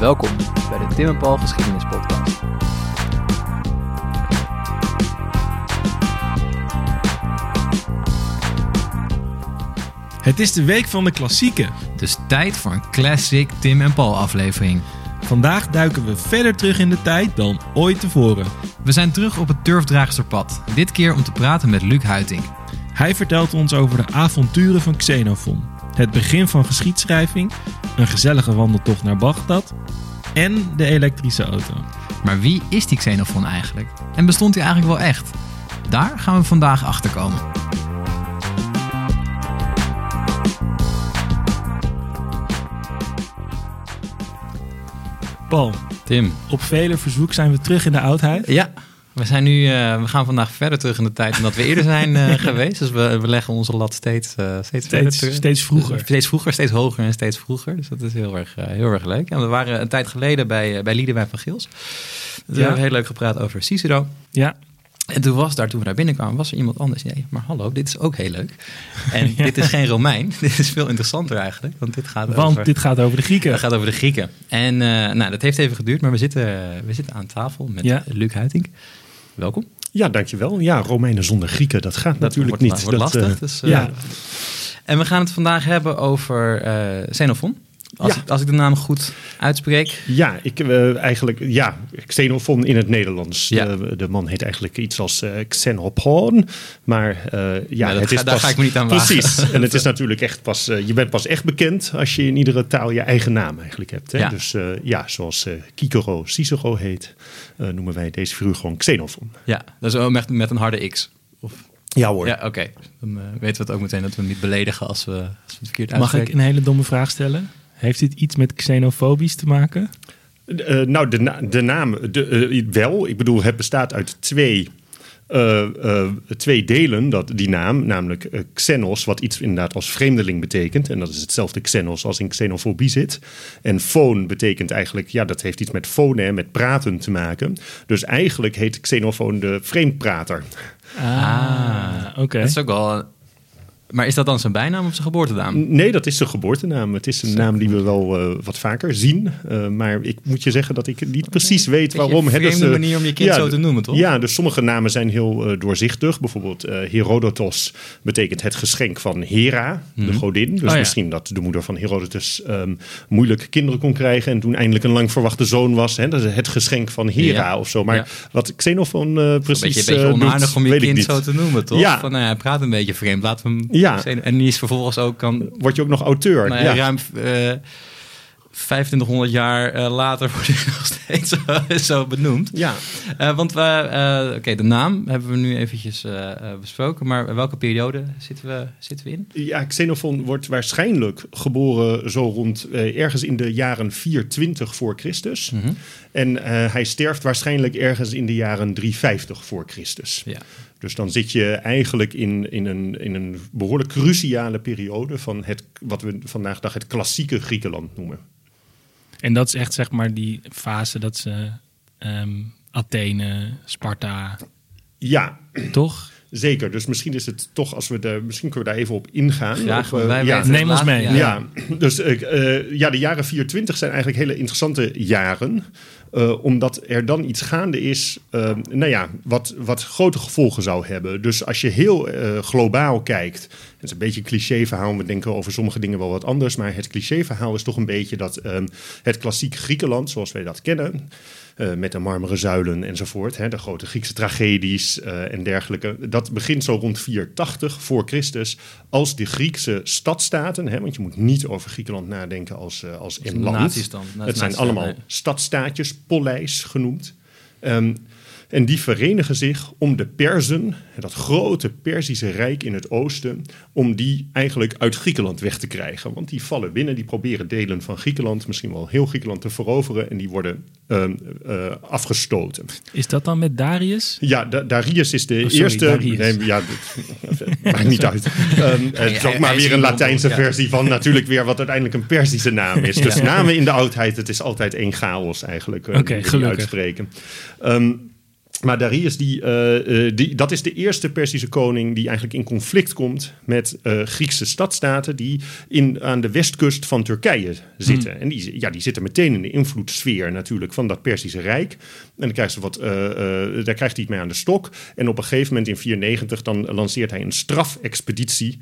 Welkom bij de Tim en Paul Geschiedenis Podcast. Het is de week van de klassieken. Dus tijd voor een classic Tim en Paul aflevering. Vandaag duiken we verder terug in de tijd dan ooit tevoren. We zijn terug op het Turfdraagsterpad. Dit keer om te praten met Luc Huiting. Hij vertelt ons over de avonturen van Xenophon, het begin van geschiedschrijving, een gezellige wandeltocht naar Bagdad en de elektrische auto. Maar wie is die Xenophon eigenlijk? En bestond hij eigenlijk wel echt? Daar gaan we vandaag achter komen. Paul, Tim. op vele verzoek zijn we terug in de oudheid. Ja, we, zijn nu, eh, we gaan vandaag verder terug in de tijd dan dat we eerder zijn eh, geweest. Dus we, we leggen onze lat steeds, eh, steeds, verder Steeds, terug. steeds vroeger. Steeds vroeger, steeds hoger en steeds vroeger. Dus dat is heel erg, heel erg leuk. En we waren een tijd geleden bij, bij Liedewijn van Gils. We Ja. hebben heel leuk gepraat over Cicero. Ja, En toen was daar, toen we daar binnenkwamen, was er iemand anders. Nee, maar hallo, dit is ook heel leuk. En dit is geen Romein. Dit is veel interessanter eigenlijk. Want dit gaat want over... dit gaat over de Grieken. Het gaat over de Grieken. En nou, dat heeft even geduurd, maar we zitten, we zitten aan tafel met Ja. Luc Huiting. Welkom. Ja, dankjewel. Ja, Romeinen zonder Grieken, dat gaat Dat natuurlijk wordt, niet. wordt dat, lastig. eh, dus, eh, ja. En we gaan het vandaag hebben over eh Xenophon. Als, Ja. ik, als ik de naam goed uitspreek. ja, ik eh, eigenlijk, ja, Xenophon in het Nederlands. Ja. De, de man heet eigenlijk iets als Xenopon, maar eh, ja, Nee, het is daar pas, ga ik me niet aan wagen. Precies. en het is natuurlijk echt pas, je bent pas echt bekend als je in iedere taal je eigen naam eigenlijk hebt. Hè? Ja. Dus eh, ja, zoals Kikero Cicero heet, eh, noemen wij deze figuur gewoon Xenophon. Ja, dat is ook met, met een harde X. Of, Ja hoor. ja, oké. Dan eh, weten we het ook meteen dat we hem niet beledigen als we, als we het verkeerd Mag ik uitspreken. een hele domme vraag stellen? Heeft dit iets met xenofobisch te maken? Eh, nou, de, na- de naam de, eh, wel. Ik bedoel, het bestaat uit twee, eh, eh, twee delen, dat, die naam. Namelijk eh, xenos, wat iets inderdaad als vreemdeling betekent. En dat is hetzelfde xenos als in xenofobie zit. En foon betekent eigenlijk, ja, dat heeft iets met fonen, met praten te maken. Dus eigenlijk heet xenofoon de vreemdprater. Ah, oké. Dat is ook wel... Maar is dat dan zijn bijnaam of zijn geboortenaam? Nee, dat is zijn geboortenaam. Het is een naam die we wel eh, wat vaker zien. Eh, maar ik moet je zeggen dat ik niet precies weet waarom. een dat vreemde ze- manier om je kind zo te noemen, toch? Ja, dus sommige namen zijn heel eh, doorzichtig. Bijvoorbeeld Herodotos betekent het geschenk van Hera, de godin. Dus Oh ja. misschien dat de moeder van Herodotus ehm, moeilijk kinderen kon krijgen... en toen eindelijk een lang verwachte zoon was. Hè, dat is het geschenk van Hera Ja. of zo. Maar wat Xenophon eh Een precies beetje, een beetje doet, onaardig om je kind zo te noemen, toch? Ja. Van, nou ja, hij praat een beetje vreemd. Laten we hem... Ja. En die is vervolgens ook kan... Word je ook nog auteur? Nou ja, ruim eh 2500 jaar eh, later wordt hij nog steeds zo, zo benoemd. Ja. Eh, want we, eh, oké, de naam hebben we nu eventjes eh, eh, besproken. Maar welke periode zitten we, zitten we in? Ja, Xenophon wordt waarschijnlijk geboren zo rond eh, ergens in de jaren 420 voor Christus. Mhm. En eh, hij sterft waarschijnlijk ergens in de jaren 350 voor Christus. Ja. Dus dan zit je eigenlijk in, in, een, in een behoorlijk cruciale periode van het, wat we vandaag de dag het klassieke Griekenland noemen. En dat is echt zeg maar die fase dat ze ehm, Athene, Sparta, Ja, toch? zeker. Dus misschien is het toch, als we daar, misschien kunnen we daar even op ingaan. Graag, Op, eh, ja. Neem ons mee. Ja. Ja, dus eh, eh, ja, de jaren 420 zijn eigenlijk hele interessante jaren. Eh, omdat er dan iets gaande is, eh, nou ja, wat, wat grote gevolgen zou hebben. Dus als je heel eh, globaal kijkt, het is een beetje een clichéverhaal, we denken over sommige dingen wel wat anders, maar het clichéverhaal is toch een beetje dat eh, het klassieke Griekenland, zoals wij dat kennen, met de marmeren zuilen enzovoort, hè, de grote Griekse tragedies en dergelijke, dat begint zo rond 480 voor Christus als de Griekse stadstaten, hè, want je moet niet over Griekenland nadenken als, als een land. Het zijn allemaal nee. stadstaatjes, poleis genoemd. Ehm, en die verenigen zich om de Perzen, dat grote Perzische rijk in het oosten, om die eigenlijk uit Griekenland weg te krijgen. Want die vallen binnen, die proberen delen van Griekenland, misschien wel heel Griekenland te veroveren, en die worden ehm, eh, afgestoten. Is dat dan met Darius? Ja, Da- Darius is de Oh, sorry, eerste. Darius. Nee, ja, maakt niet uit. Ehm, het is ook maar weer een Latijnse versie van natuurlijk weer wat uiteindelijk een Perzische naam is. Dus namen in de oudheid, het is altijd één chaos eigenlijk. eh, Oké, die gelukkig. uitspreken. Ehm, Maar Darius, die, eh, eh, die, dat is de eerste Persische koning die eigenlijk in conflict komt met eh, Griekse stadstaten die in, aan de westkust van Turkije zitten. En die, ja, die zitten meteen in de invloedssfeer natuurlijk van dat Persische Rijk. En dan krijgt ze wat, daar krijgt hij het mee aan de stok. En op een gegeven moment in 94 dan lanceert hij een strafexpeditie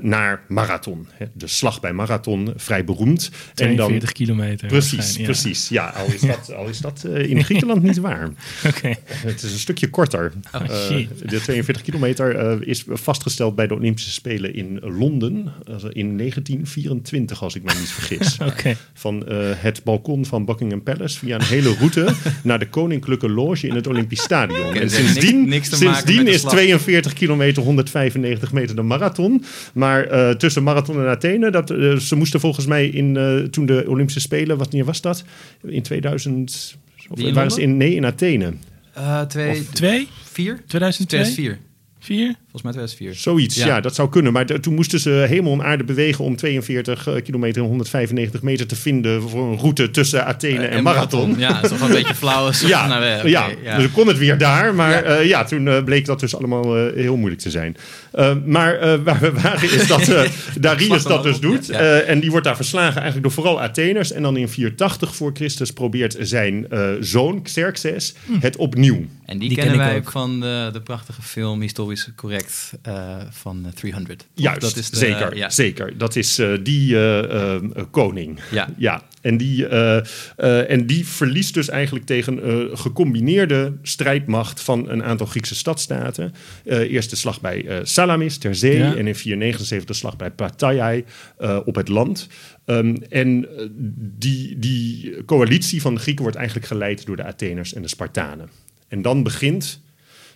naar Marathon. De slag bij Marathon, vrij beroemd. En dan, 42 kilometer. Precies, ja. precies. Ja, al is dat, al is dat in Griekenland niet waar. Oké. Het is een stukje korter. Oh, Eh, de 42 kilometer eh, is vastgesteld bij de Olympische Spelen in Londen also in 1924, als ik me niet vergis. Oké. Van eh, het balkon van Buckingham Palace via een hele route naar de Koninklijke Loge in het Olympisch Stadion. En dus sindsdien, niks- niks te maken sindsdien met de is slag. 42 kilometer 195 meter de marathon. Maar eh, tussen marathon en Athene, dat, eh, ze moesten volgens mij in, eh, toen de Olympische Spelen, wanneer was dat? In 2000. Of Die in waren ze Londen? in, nee, in Athene. Eh, twee, Of twee? vier? 2002? 2004. Vier? Volgens mij 2004. Zoiets, ja. Ja. dat zou kunnen. Maar toen moesten ze hemel en aarde bewegen om 42 eh, kilometer en 195 meter te vinden voor een route tussen Athene en, Marathon. Ja, dat is toch wel een beetje flauw. Is Ja, nou, eh, oké, ja. ja. dus kon het weer daar. Maar Ja. ja, ja toen eh, bleek dat dus allemaal eh, heel moeilijk te zijn. Eh, maar eh, waar we waren is dat eh, Darius dat dus op, doet. ja. Eh, en die wordt daar verslagen eigenlijk door vooral Atheners. En dan in 480 voor Christus probeert zijn eh, zoon Xerxes Hm. het opnieuw. En die, Die kennen ken wij ook. ook van de, de prachtige film Historisch Correct eh, van eh, 300. Juist, Dat is de- zeker, ja. zeker. Dat is eh, die eh, eh, eh, koning. Ja. Ja, en die, eh, eh, en die verliest dus eigenlijk tegen eh gecombineerde strijdmacht van een aantal Griekse stadstaten. Eh eerst de slag bij eh, Salamis ter zee Ja. en in 479 de slag bij Plataea eh, op het land. Ehm, en eh, die, die coalitie van de Grieken wordt eigenlijk geleid door de Atheners en de Spartanen. En dan begint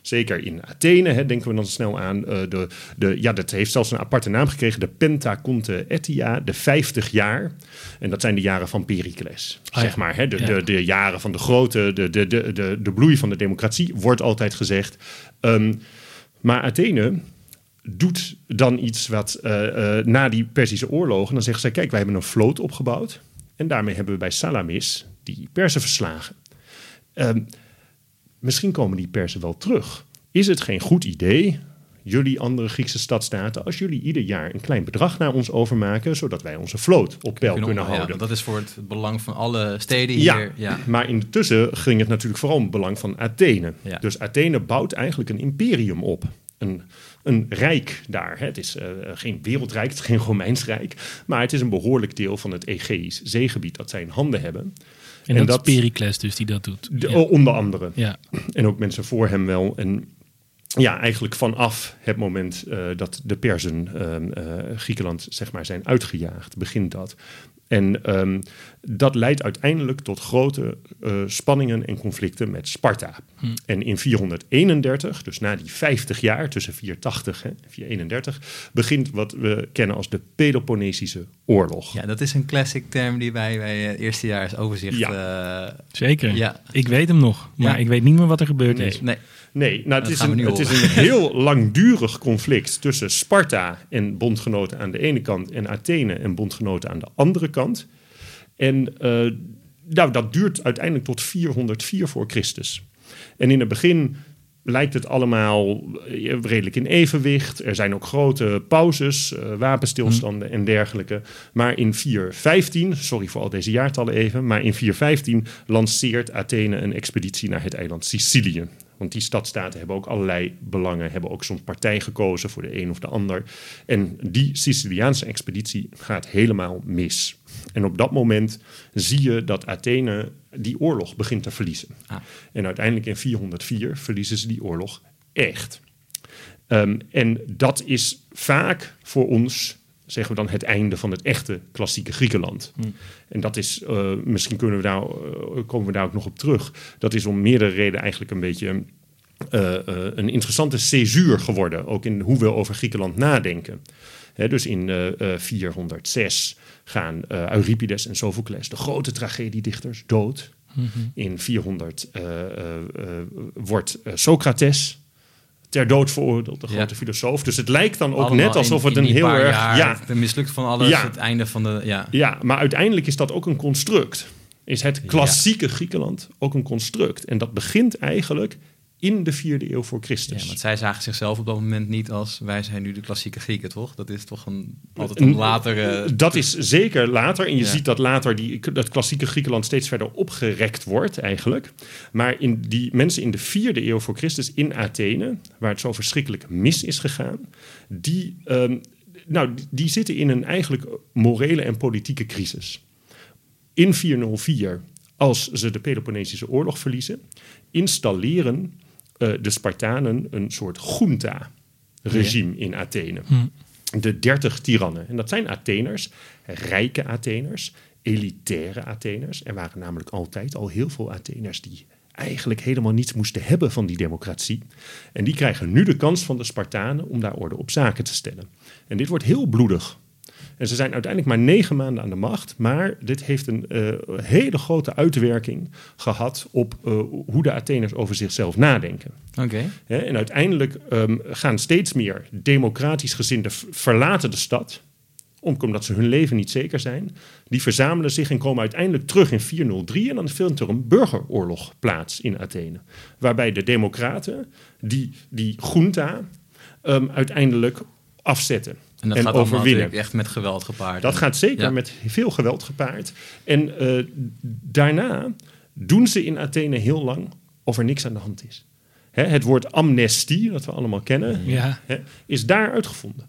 Zeker in Athene hè, denken we dan snel aan. eh, de, de, ja, dat heeft zelfs een aparte naam gekregen. De Pentaconte Etia, de 50 jaar. En dat zijn de jaren van Pericles. Ah, zeg ja. maar, hè, de, Ja. de, de jaren van de grote, de, de, de, de, de bloei van de democratie, wordt altijd gezegd. Ehm, maar Athene doet dan iets wat eh, eh, na die Perzische oorlogen. Dan zeggen zij: Kijk, wij hebben een vloot opgebouwd. En daarmee hebben we bij Salamis die Persen verslagen. Ehm, misschien komen die Persen wel terug. Is het geen goed idee, jullie andere Griekse stadstaten, als jullie ieder jaar een klein bedrag naar ons overmaken, zodat wij onze vloot op peil kunnen, Ja, houden? want dat is voor het belang van alle steden Ja, hier. Ja. maar intussen ging het natuurlijk vooral om het belang van Athene. Ja. Dus Athene bouwt eigenlijk een imperium op. Een, een rijk daar. Het is eh, geen wereldrijk, het is geen Romeins rijk. Maar het is een behoorlijk deel van het Egeïsch zeegebied dat zij in handen hebben. En, En dat, dat- is Pericles dus die dat doet. De- ja. Onder andere. ja. En ook mensen voor hem wel. En ja, eigenlijk vanaf het moment eh, dat de Persen ehm, eh, Griekenland zeg maar, zijn uitgejaagd, begint dat. En ehm, dat leidt uiteindelijk tot grote eh, spanningen en conflicten met Sparta. En in 431, dus na die 50 jaar, tussen 480 en 431, begint wat we kennen als de Peloponnesische Oorlog. ja, dat is een classic term die wij bij het eerstejaars overzicht... eh, Zeker. Ja. Ik weet hem nog, maar Ja. ik weet niet meer wat er gebeurd Nee. is. nee, Nee, nou, het, is een, het is een heel langdurig conflict tussen Sparta en bondgenoten aan de ene kant en Athene en bondgenoten aan de andere kant. En eh, nou, dat duurt uiteindelijk tot 404 voor Christus. En in het begin lijkt het allemaal eh, redelijk in evenwicht. Er zijn ook grote pauzes, eh, wapenstilstanden en dergelijke. Maar in 415, sorry voor al deze jaartallen even, maar in 415 lanceert Athene een expeditie naar het eiland Sicilië. Want die stadstaten hebben ook allerlei belangen, hebben ook soms partij gekozen voor de een of de ander. En die Siciliaanse expeditie gaat helemaal mis. En op dat moment zie je dat Athene die oorlog begint te verliezen. Ah. En uiteindelijk in 404 verliezen ze die oorlog echt. Ehm, en dat is vaak voor ons, zeggen we dan, het einde van het echte klassieke Griekenland. En dat is, eh, misschien kunnen we daar, eh, komen we daar ook nog op terug. Dat is om meerdere redenen eigenlijk een beetje eh, een interessante césuur geworden. Ook in hoe we over Griekenland nadenken. Hè, dus in eh, eh, 406 gaan Euripides en Sophocles, de grote tragediedichters, dood. In 400 eh, eh, eh, wordt Socrates ter dood veroordeeld, de Ja. grote filosoof. Dus het lijkt dan ook allemaal net alsof in- het een heel erg... jaar, ja, De mislukt van alles, Ja. het einde van de... Ja. ja, maar uiteindelijk is dat ook een construct. Is het klassieke Griekenland ook een construct. En dat begint eigenlijk in de vierde eeuw voor Ja, Christus. want zij zagen zichzelf op dat moment niet als wij zijn nu de klassieke Grieken, toch? Dat is toch een, altijd een latere... Dat is zeker later. En je Ja. ziet dat later die, dat klassieke Griekenland steeds verder opgerekt wordt eigenlijk. Maar in die mensen in de vierde eeuw voor Christus in Athene, waar het zo verschrikkelijk mis is gegaan, die, ehm, nou, die- die zitten in een eigenlijk morele en politieke crisis. In 404, als ze de Peloponnesische oorlog verliezen, installeren eh, de Spartanen een soort junta-regime in Athene de dertig tirannen. En dat zijn Atheners, rijke Atheners, elitaire Atheners. Er waren namelijk altijd al heel veel Atheners die eigenlijk helemaal niets moesten hebben van die democratie. En die krijgen nu de kans van de Spartanen om daar orde op zaken te stellen. En dit wordt heel bloedig. En ze zijn uiteindelijk maar negen maanden aan de macht. Maar dit heeft een eh, hele grote uitwerking gehad op eh, hoe de Atheners over zichzelf nadenken. Oké. Hè, en uiteindelijk ehm, gaan steeds meer democratisch gezinden verlaten de stad. om- Omdat ze hun leven niet zeker zijn. Die verzamelen zich en komen uiteindelijk terug in 403. En dan vindt er een burgeroorlog plaats in Athene. Waarbij de democraten die, die junta ehm, uiteindelijk afzetten. En dat en gaat overwinnen. natuurlijk echt met geweld gepaard. Dat gaat zeker Ja. met veel geweld gepaard. En eh, daarna doen ze in Athene heel lang of er niks aan de hand is. Hè, het woord amnestie, dat we allemaal kennen, Ja. hè, is daar uitgevonden.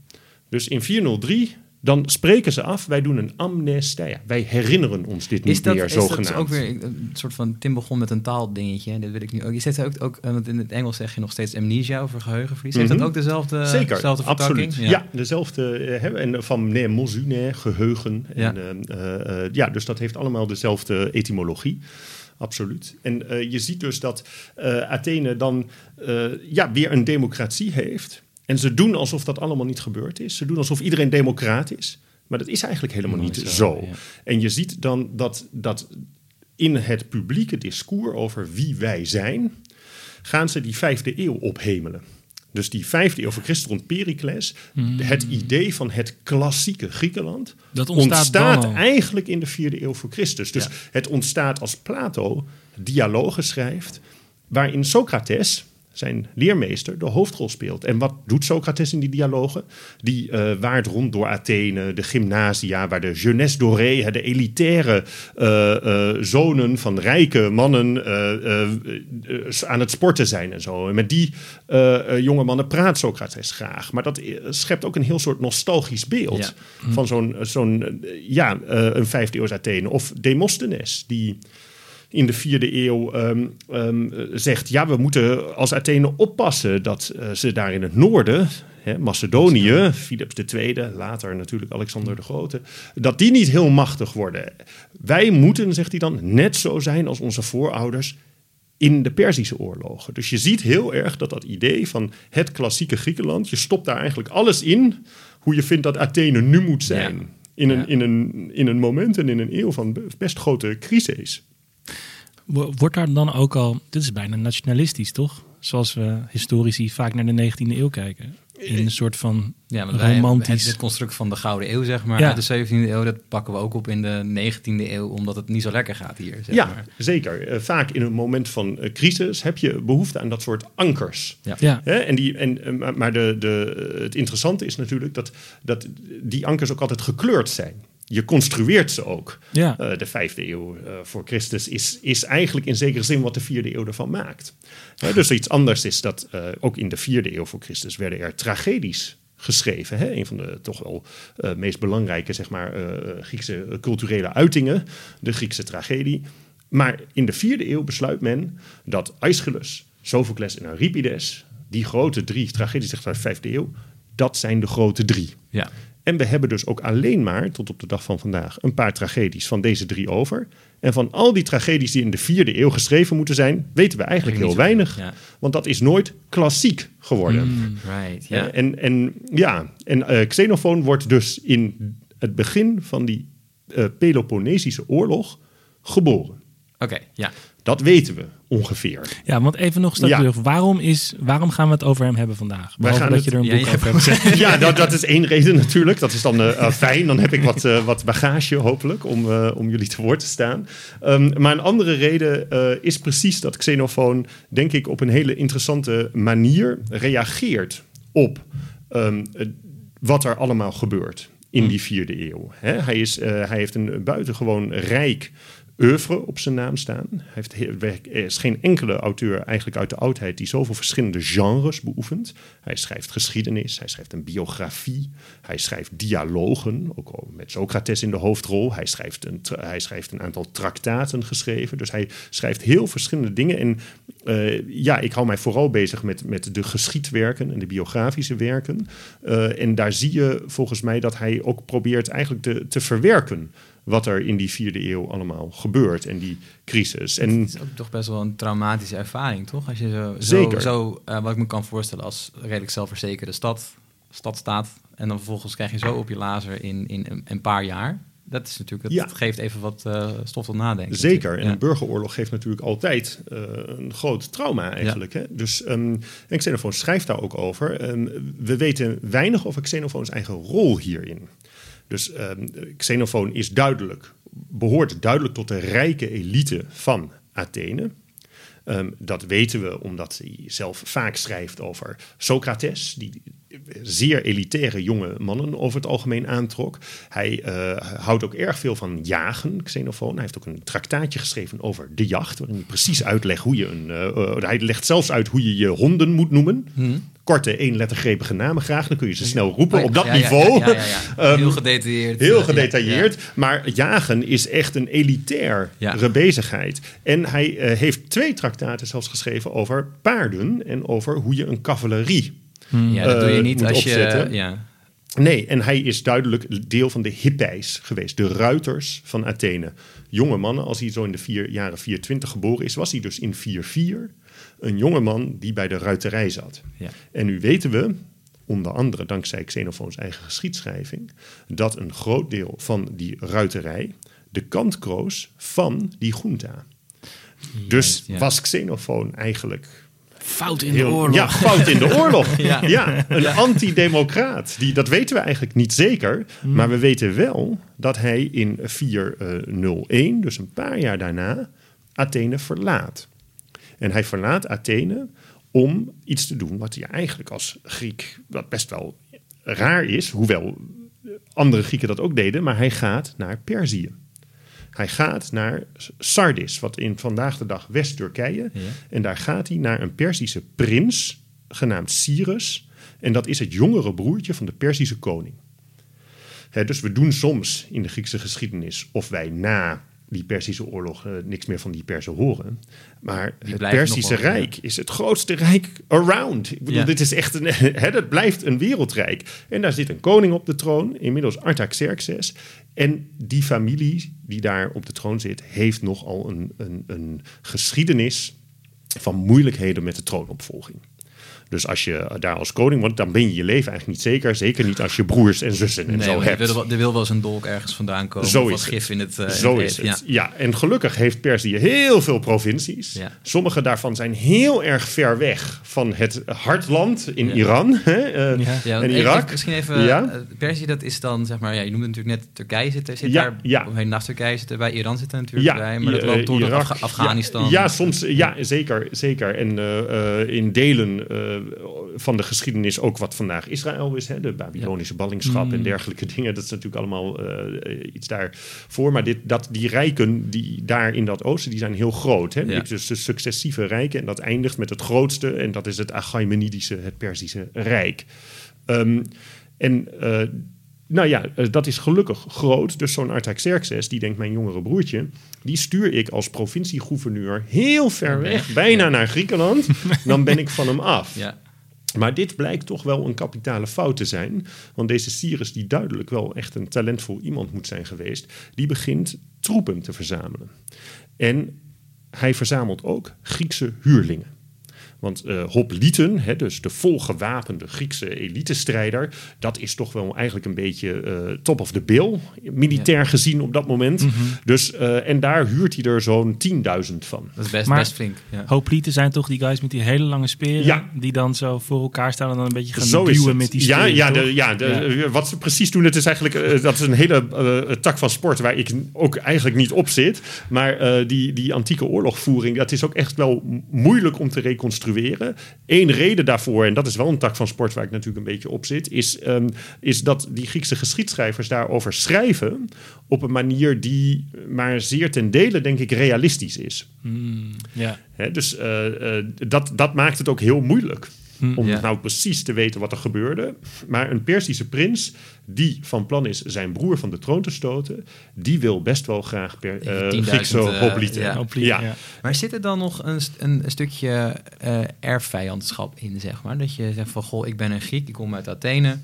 Dus in 403, dan spreken ze af, wij doen een amnestia. Wij herinneren ons dit niet Is dat, meer, is dat ook weer een soort van... Tim begon met een taaldingetje. en Dat wil ik nu ook. Je zet ook, ook eh, want in het Engels zeg je nog steeds amnesia over geheugenverlies. Heeft Mhm. dat ook dezelfde, Zeker, dezelfde absoluut. Ja, dezelfde. eh, hè, en van meneer geheugen. En, Ja. eh, ja, dus dat heeft allemaal dezelfde etymologie. Absoluut. En je ziet dus dat Athene dan ja, weer een democratie heeft. En ze doen alsof dat allemaal niet gebeurd is. Ze doen alsof iedereen democraat is. Maar dat is eigenlijk helemaal niet zo, zo. ja. En je ziet dan dat, dat in het publieke discours over wie wij zijn, gaan ze die vijfde eeuw ophemelen. Dus die vijfde eeuw voor Christus rond Pericles, het idee van het klassieke Griekenland, Dat ontstaat eigenlijk in de vierde eeuw voor Christus. Dus Ja. het ontstaat als Plato dialogen schrijft, waarin Socrates, zijn leermeester, de hoofdrol speelt. En wat doet Socrates in die dialogen? Die eh, waart rond door Athene, de gymnasia, waar de jeunesse dorée, de elitaire eh, eh, zonen van rijke mannen aan het sporten zijn en zo. En met die jonge mannen praat Socrates graag. Maar dat schept ook een heel soort nostalgisch beeld Ja. van zo'n, zo'n ja, een vijfde eeuws Athene. Of Demosthenes, die in de vierde eeuw ehm, eh, zegt... ja, we moeten als Athene oppassen dat eh, ze daar in het noorden... Hè, Macedonië, Philips II, later natuurlijk Alexander de Grote... dat die niet heel machtig worden. Wij moeten, zegt hij dan, net zo zijn als onze voorouders in de Perzische oorlogen. Dus je ziet heel erg dat dat idee van het klassieke Griekenland... je stopt daar eigenlijk alles in hoe je vindt dat Athene nu moet zijn... Ja. In, een, Ja. in, een, in een moment en in een eeuw van best grote crisis. Wo- Wordt daar dan ook al, dit is bijna nationalistisch toch? Zoals we historici vaak naar de 19e eeuw kijken. In een soort van Ja, wij, romantisch. het, het construct van de Gouden Eeuw, zeg maar, Ja. uit de 17e eeuw, dat pakken we ook op in de 19e eeuw, omdat het niet zo lekker gaat hier. Zeg ja, maar. zeker. Eh, vaak in een moment van eh, crisis heb je behoefte aan dat soort ankers. ja. Hè? En die, en, eh, maar- maar de, de, het interessante is natuurlijk dat, dat die ankers ook altijd gekleurd zijn. Je construeert ze ook. Ja. Eh, de vijfde eeuw eh, voor Christus is, is eigenlijk in zekere zin wat de vierde eeuw ervan maakt. Hè, dus iets anders is dat eh, ook in de vierde eeuw voor Christus werden er tragedies geschreven. Hè? Een van de toch wel meest belangrijke zeg maar, Griekse culturele uitingen, de Griekse tragedie. Maar in de vierde eeuw besluit men dat Aeschylus, Sophocles en Euripides, die grote drie tragedies uit de vijfde eeuw, dat zijn de grote drie. Ja. En we hebben dus ook alleen maar, tot op de dag van vandaag, een paar tragedies van deze drie over. En van al die tragedies die in de vierde eeuw geschreven moeten zijn, weten we eigenlijk heel weinig. Ja. Want dat is nooit klassiek geworden. Right, Ja. ja. En, en ja, en eh, Xenofoon wordt dus in het begin van die eh, Peloponnesische oorlog geboren. Oké, ja. Dat weten we ongeveer. Ja, want even nog stapje Ja. terug. Waarom, is, waarom gaan we het over hem hebben vandaag? Gaan dat het- je er een Ja, boek over hebt ja, dat, dat is één reden natuurlijk. Dat is dan eh, eh, fijn. Dan heb ik wat, eh, wat bagage hopelijk om, eh, om jullie te woord te staan. Ehm, maar een andere reden eh, is precies dat Xenofoon, denk ik, op een hele interessante manier reageert op ehm, eh, wat er allemaal gebeurt in die vierde eeuw. Hè, hij, is, eh, hij heeft een buitengewoon rijk oeuvre op zijn naam staan. Hij heeft er is geen enkele auteur eigenlijk uit de oudheid die zoveel verschillende genres beoefent. Hij schrijft geschiedenis, hij schrijft een biografie, hij schrijft dialogen, ook al met Socrates in de hoofdrol. Hij schrijft een, hij schrijft een aantal traktaten geschreven. Dus hij schrijft heel verschillende dingen. En eh, ja, ik hou mij vooral bezig met, met de geschiedwerken en de biografische werken. Eh, en daar zie je volgens mij dat hij ook probeert eigenlijk te, te verwerken wat er in die vierde eeuw allemaal gebeurt en die crisis. En Het is ook toch best wel een traumatische ervaring, toch? Als je zo, Zeker. zo, zo eh, wat ik me kan voorstellen als redelijk zelfverzekerde stad, stad staat. En dan vervolgens krijg je zo op je lazer in, in een, een paar jaar. Dat is natuurlijk, dat Ja. geeft even wat eh, stof tot nadenken. Zeker. natuurlijk. En Ja. een burgeroorlog geeft natuurlijk altijd eh, een groot trauma eigenlijk. Hè? Dus, ehm en Xenophon schrijft daar ook over. Ehm, we weten weinig over Xenophons eigen rol hierin. Dus ehm Xenophon is duidelijk, behoort duidelijk tot de rijke elite van Athene. Ehm, dat weten we omdat hij zelf vaak schrijft over Socrates, die zeer elitaire jonge mannen over het algemeen aantrok. Hij eh, houdt ook erg veel van jagen, Xenophon. Hij heeft ook een traktaatje geschreven over de jacht, waarin hij precies uitlegt hoe je een. eh, eh, hij legt zelfs uit hoe je je honden moet noemen. Korte, éénlettergrepige namen graag, dan kun je ze snel roepen op dat Ja, niveau. ja, ja, ja, ja. Ehm, Heel gedetailleerd. Heel eh, gedetailleerd. Maar jagen is echt een elitaire bezigheid. En hij eh, heeft twee traktaten zelfs geschreven over paarden en over hoe je een cavalerie. Ja, Ja, dat doe je eh, niet als je... Ja. Nee, en hij is duidelijk deel van de hippies geweest, de ruiters van Athene. Jonge mannen, als hij zo in de vier, jaren 420 geboren is, was hij dus in 44 een jonge man die bij de ruiterij zat. Ja. En nu weten we, onder andere dankzij Xenophons eigen geschiedschrijving, dat een groot deel van die ruiterij de kant kroos van die junta. Dus ja. was Xenophon eigenlijk Fout in de heel, oorlog. ja, fout in de oorlog. ja. Ja. een antidemocraat. Die, dat weten we eigenlijk niet zeker. Maar we weten wel dat hij in 401, dus een paar jaar daarna, Athene verlaat. En hij verlaat Athene om iets te doen wat hij eigenlijk als Griek, wat best wel raar is, hoewel andere Grieken dat ook deden, maar hij gaat naar Perzië. Hij gaat naar Sardis, wat in vandaag de dag West-Turkije. Ja. En daar gaat hij naar een Perzische prins, genaamd Cyrus. En dat is het jongere broertje van de Perzische koning. Dus we doen soms in de Griekse geschiedenis of wij na die Perzische oorlog eh, niks meer van die Perzen horen. Maar het ja. Rijk is het grootste rijk around. Ik bedoel, Ja. dit is echt een, hè, dat blijft een wereldrijk. En daar zit een koning op de troon, inmiddels Artaxerxes. En die familie die daar op de troon zit, heeft nogal een, een, een geschiedenis van moeilijkheden met de troonopvolging. Dus als je daar als koning wordt, dan ben je je leven eigenlijk niet zeker. Zeker niet als je broers en zussen en Nee, zo want er hebt. wil, er wil wel eens een dolk ergens vandaan komen. Zo of is gif in het... eh, in Zo het is het. Ja. en gelukkig heeft Perzië heel veel provincies. Ja. Sommige daarvan zijn heel erg ver weg van het hartland in Ja. Iran hè, Ja. Ja, en even- Irak. misschien even, eh, Perzië, dat is dan, zeg maar, ja, je noemde natuurlijk net Turkije zitten, zit daar, of naast Turkije zitten bij, Iran zitten natuurlijk bij, maar dat loopt door Irak. Afghanistan. Ja, soms, ja zeker, zeker. En in delen van de geschiedenis ook wat vandaag Israël is. Hè, de Babylonische ballingschap Mm. en dergelijke dingen. Dat is natuurlijk allemaal eh, iets daarvoor. Maar dit, dat, die rijken die daar in dat oosten, die zijn heel groot. Hè? Ja. Dus de successieve rijken. En dat eindigt met het grootste. En dat is het Achaimenidische, het Perzische Rijk. Ehm, en... nou ja, eh, dat is gelukkig groot. Dus zo'n Artaxerxes, die denkt mijn jongere broertje... die stuur ik als provinciegouverneur heel ver weg, bijna naar Griekenland. Dan ben ik van hem af. Ja. Maar dit blijkt toch wel een kapitale fout te zijn. Want deze Cyrus, die duidelijk wel echt een talentvol iemand moet zijn geweest... die begint troepen te verzamelen. En hij verzamelt ook Griekse huurlingen. Want eh hoplieten, hè, dus de volgewapende Griekse elitestrijder, dat is toch wel eigenlijk een beetje eh, top of the bill, militair gezien op dat moment. Dus, eh, en daar huurt hij er zo'n 10.000 van. Dat is best, Maar- best flink. Ja. Hooplieten zijn toch die guys met die hele lange speren? Ja. Die dan zo voor elkaar staan en dan een beetje gaan Zo duwen met die ja, speren, ja, de, ja, de, wat ze precies doen, het is eigenlijk dat is een hele tak van sport waar ik ook eigenlijk niet op zit. Maar eh, die, die antieke oorlogvoering, dat is ook echt wel moeilijk om te reconstrueren. Eén reden daarvoor, en dat is wel een tak van sport waar ik natuurlijk een beetje op zit, is, ehm, is dat die Griekse geschiedschrijvers daarover schrijven op een manier die maar zeer ten dele, denk ik, realistisch is. Ja. Hè, dus eh, eh, dat, dat maakt het ook heel moeilijk. Om Ja. nou precies te weten wat er gebeurde. Maar een Persische prins die van plan is zijn broer van de troon te stoten, die wil best wel graag per, eh 10.000, Griekse hoplieten. ja. Hooplieten, Ja. ja. Maar zit er dan nog een, st- een, stukje eh erfvijandschap in, zeg maar? Dat je zegt van, goh, ik ben een Griek, ik kom uit Athene.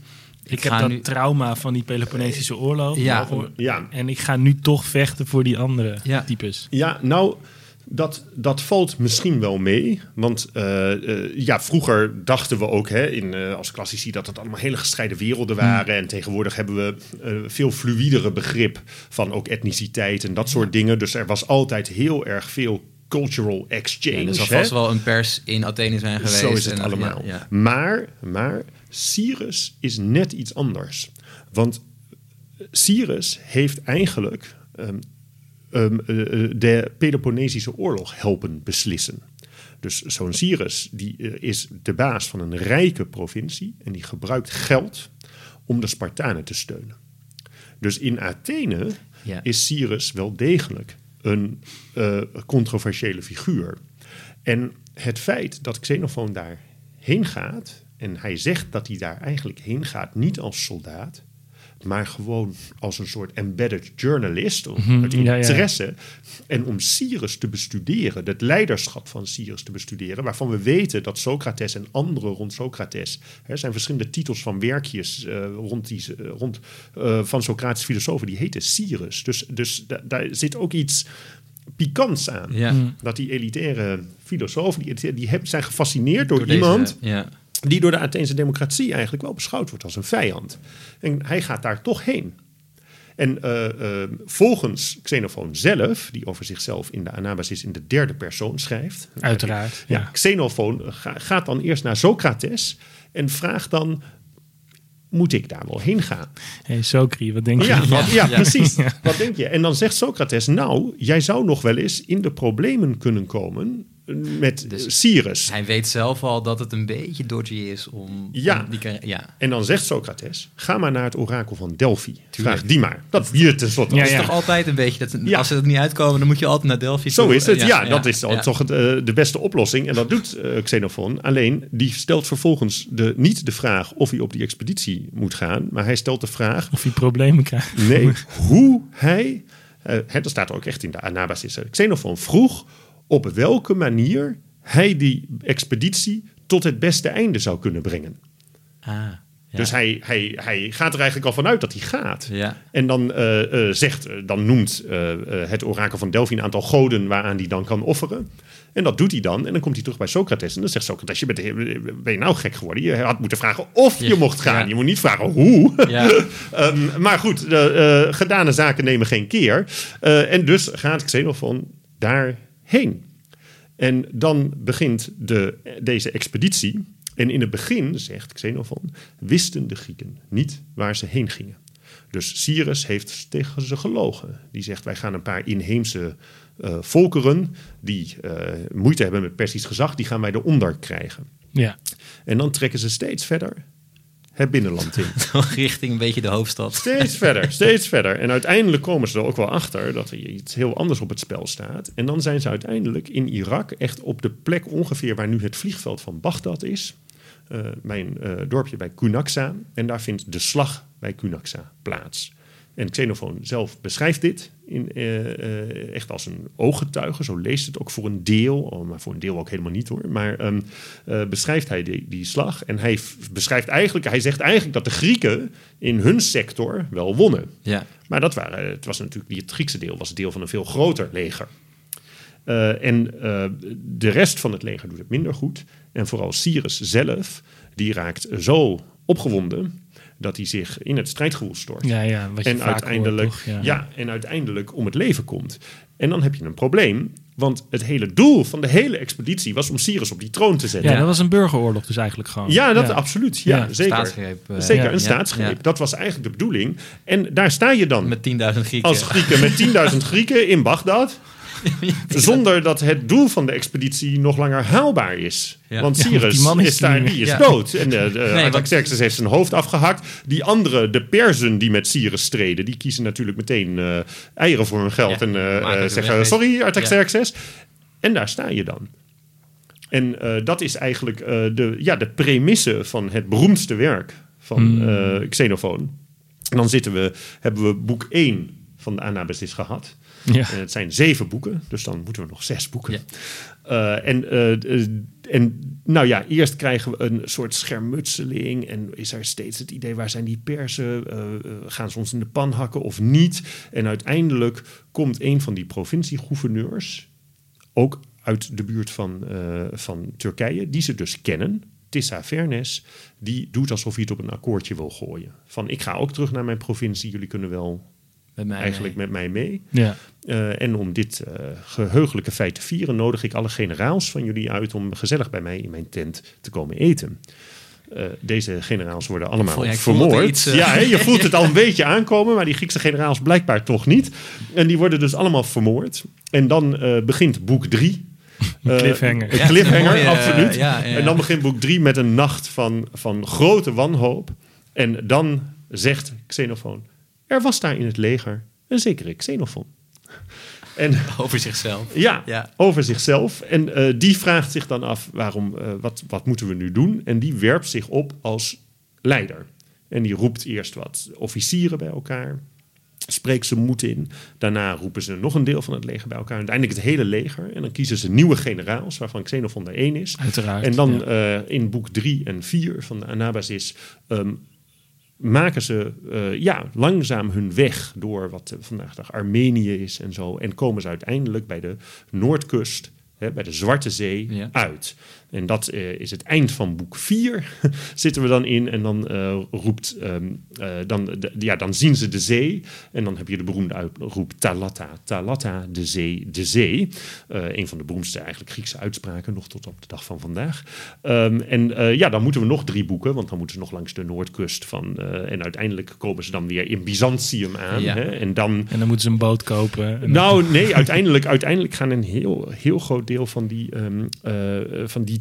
Ik, heb ga dat nu- trauma van die Peloponnesische oorlog. Ja. Ja. En ik ga nu toch vechten voor die andere Ja. types. Ja, nou, dat, dat valt misschien wel mee. Want eh, eh, ja, vroeger dachten we ook hè, in, eh, als klassici dat het allemaal hele gescheiden werelden waren. En tegenwoordig hebben we veel fluidere begrip van ook etniciteit en dat soort dingen. Dus er was altijd heel erg veel cultural exchange. Ja, er zal hè. vast wel een pers in Athene zijn geweest. Zo is het en- allemaal. ja, ja. Maar, maar Cyrus is net iets anders. Want Cyrus heeft eigenlijk ehm, ehm, eh, eh, de Peloponnesische oorlog helpen beslissen. Dus zo'n Cyrus die eh, is de baas van een rijke provincie en die gebruikt geld om de Spartanen te steunen. Dus in Athene Ja. is Cyrus wel degelijk een controversiële figuur. En het feit dat Xenophon daarheen gaat, en hij zegt dat hij daar eigenlijk heen gaat, niet als soldaat, maar gewoon als een soort embedded journalist, om uit ja, ja. interesse. En om Cyrus te bestuderen, het leiderschap van Cyrus te bestuderen, waarvan we weten dat Socrates en anderen rond Socrates, er zijn verschillende titels van werkjes eh, rond, die, eh, rond eh, van Socratische filosofen, die heten Cyrus. Dus, dus da- daar zit ook iets pikants aan. Ja. Dat die elitaire filosofen, die, die hebben- zijn gefascineerd door, Door deze- iemand ja. Die door de Atheense democratie eigenlijk wel beschouwd wordt als een vijand. En hij gaat daar toch heen. En eh, eh, volgens Xenophon zelf, die over zichzelf in de Anabasis in de derde persoon schrijft. Uiteraard. Ja, Ja. Xenophon ga- gaat dan eerst naar Socrates en vraagt dan: Moet ik daar wel heen gaan? Hey, Socri, wat denk je? Ja, wat- ja, Ja. precies. Wat denk je? En dan zegt Socrates: Nou, jij zou nog wel eens in de problemen kunnen komen met Dus- Cyrus. Hij weet zelf al dat het een beetje dodgy is om... Ja. om die, ja. En dan zegt Socrates: ga maar naar het orakel van Delphi. Tuurlijk. Vraag die maar. Dat hier tenslotte. Ja, Het is ja. toch altijd een beetje dat Ja. als ze er niet uitkomen, dan moet je altijd naar Delphi. Zo toe. is het. Ja, Ja, dat ja, is toch eh, de beste oplossing. En dat doet eh, Xenophon. Alleen die stelt vervolgens de, niet de vraag of hij op die expeditie moet gaan. Maar hij stelt de vraag: Of hij problemen krijgt. nee, hoe hij. eh hè, dat staat er ook echt in de Anabasis. Xenophon vroeg op welke manier hij die expeditie tot het beste einde zou kunnen brengen. Ah, ja. Dus hij, hij, hij gaat er eigenlijk al vanuit dat hij gaat. Ja. En dan, eh, eh, zegt, eh, dan noemt het orakel van Delphi een aantal goden waaraan hij dan kan offeren. En dat doet hij dan. En dan komt hij terug bij Socrates. En dan zegt Socrates, je bent, ben je nou gek geworden? Je had moeten vragen of je Ja, mocht gaan. Je moet niet vragen hoe. Ja. Ehm, maar goed, de gedane zaken nemen geen keer. En dus gaat Xenophon daarheen. En dan begint de, deze expeditie. En in het begin, zegt Xenophon, wisten de Grieken niet waar ze heen gingen. Dus Cyrus heeft tegen ze gelogen. Die zegt, wij gaan een paar inheemse eh, volkeren... die eh, moeite hebben met Persisch gezag, die gaan wij eronder krijgen. Ja. En dan trekken ze steeds verder het binnenland in. Richting een beetje de hoofdstad. Steeds verder, steeds verder. En uiteindelijk komen ze er ook wel achter dat er iets heel anders op het spel staat. En dan zijn ze uiteindelijk in Irak echt op de plek ongeveer waar nu het vliegveld van Bagdad is. Eh, mijn eh, dorpje bij Cunaxa. En daar vindt de slag bij Cunaxa plaats. En Xenophon zelf beschrijft dit in, eh, eh, echt als een ooggetuige. Zo leest het ook voor een deel, oh, maar voor een deel ook helemaal niet hoor. Maar ehm, eh, beschrijft hij die, die slag. En hij beschrijft eigenlijk, hij zegt eigenlijk dat de Grieken in hun sector wel wonnen. Ja. Maar dat waren, het was natuurlijk het Griekse deel, was deel van een veel groter leger. En de rest van het leger doet het minder goed. En vooral Cyrus zelf, die raakt zo opgewonden dat hij zich in het strijdgewoel stort. Ja, ja, wat je en vaak uiteindelijk, hoort, toch? ja. en uiteindelijk om het leven komt. En dan heb je een probleem, want het hele doel van de hele expeditie was om Cyrus op die troon te zetten. Ja, dat was een burgeroorlog dus eigenlijk gewoon. Ja, dat Ja. absoluut. Ja, Ja, zeker. Staatsgreep. eh, Zeker, Ja. een Ja, staatsgreep. ja. Dat was eigenlijk de bedoeling. En daar sta je dan Met 10.000 Grieken. als Grieken met 10.000 Grieken in Bagdad. Zonder dat het doel van de expeditie nog langer haalbaar is. Ja. Want Cyrus is is, daar, die is Ja. dood. En de, de want- Artaxerxes heeft zijn hoofd afgehakt. Die anderen, de Perzen die met Cyrus streden, die kiezen natuurlijk meteen eh, eieren voor hun geld. En eh, eh, zeggen, sorry Artaxerxes. En daar sta je dan. En eh, dat is eigenlijk eh, de, ja, de premisse van het beroemdste werk van Hmm. eh, Xenofoon. En dan zitten we, hebben we boek 1 van de Anabasis gehad. Ja. En het zijn zeven boeken, dus dan moeten we nog zes boeken. Ja. Eh, en, eh, eh, en nou ja, eerst krijgen we een soort schermutseling. En is er steeds het idee, waar zijn die persen? Gaan ze ons in de pan hakken of niet? En uiteindelijk komt een van die provinciegouverneurs, ook uit de buurt van, van Turkije, die ze dus kennen. Tissa Vernes, die doet alsof hij het op een akkoordje wil gooien. Van ik ga ook terug naar mijn provincie, jullie kunnen wel Met mij eigenlijk mee. met mij mee. Ja. Eh, en om dit eh, geheugelijke feit te vieren, nodig ik alle generaals van jullie uit om gezellig bij mij in mijn tent te komen eten. Eh, deze generaals worden allemaal ja, er vermoord. iets, Ja, je voelt het al een beetje aankomen, maar die Griekse generaals blijkbaar toch niet. En die worden dus allemaal vermoord. En dan begint boek drie. Eh, cliffhanger. Een Ja, cliffhanger, mooie, absoluut. ja. En dan begint boek drie met een nacht van, van grote wanhoop. En dan zegt Xenofoon, er was daar in het leger een zekere Xenofoon. En Over zichzelf. ja, Ja. over zichzelf. En eh, die vraagt zich dan af, waarom, eh, wat, wat moeten we nu doen? En die werpt zich op als leider. En die roept eerst wat officieren bij elkaar. Spreekt ze moed in. Daarna roepen ze nog een deel van het leger bij elkaar. Uiteindelijk het hele leger. En dan kiezen ze nieuwe generaals, waarvan Xenophon er één is. Uiteraard. En dan ja. eh, in boek 3 en 4 van de Anabasis ehm, maken ze eh, ja, langzaam hun weg door wat eh, vandaag de dag Armenië is en zo. En komen ze uiteindelijk bij de Noordkust, hè, bij de Zwarte Zee, Ja. uit. En dat eh, is het eind van boek 4, zitten we dan in. En dan eh, roept, ehm, eh, dan, de- ja, dan zien ze de zee. En dan heb je de beroemde uitroep Talata, Talata, de zee, de zee. Een van de beroemdste eigenlijk Griekse uitspraken, nog tot op de dag van vandaag. Ehm, en ja, dan moeten we nog drie boeken, want dan moeten ze nog langs de noordkust van. en uiteindelijk komen ze dan weer in Byzantium aan. Ja. Hè, en dan En dan moeten ze een boot kopen. En nou, nee, uiteindelijk, uiteindelijk gaan een heel, heel groot deel van die, ehm, eh, van die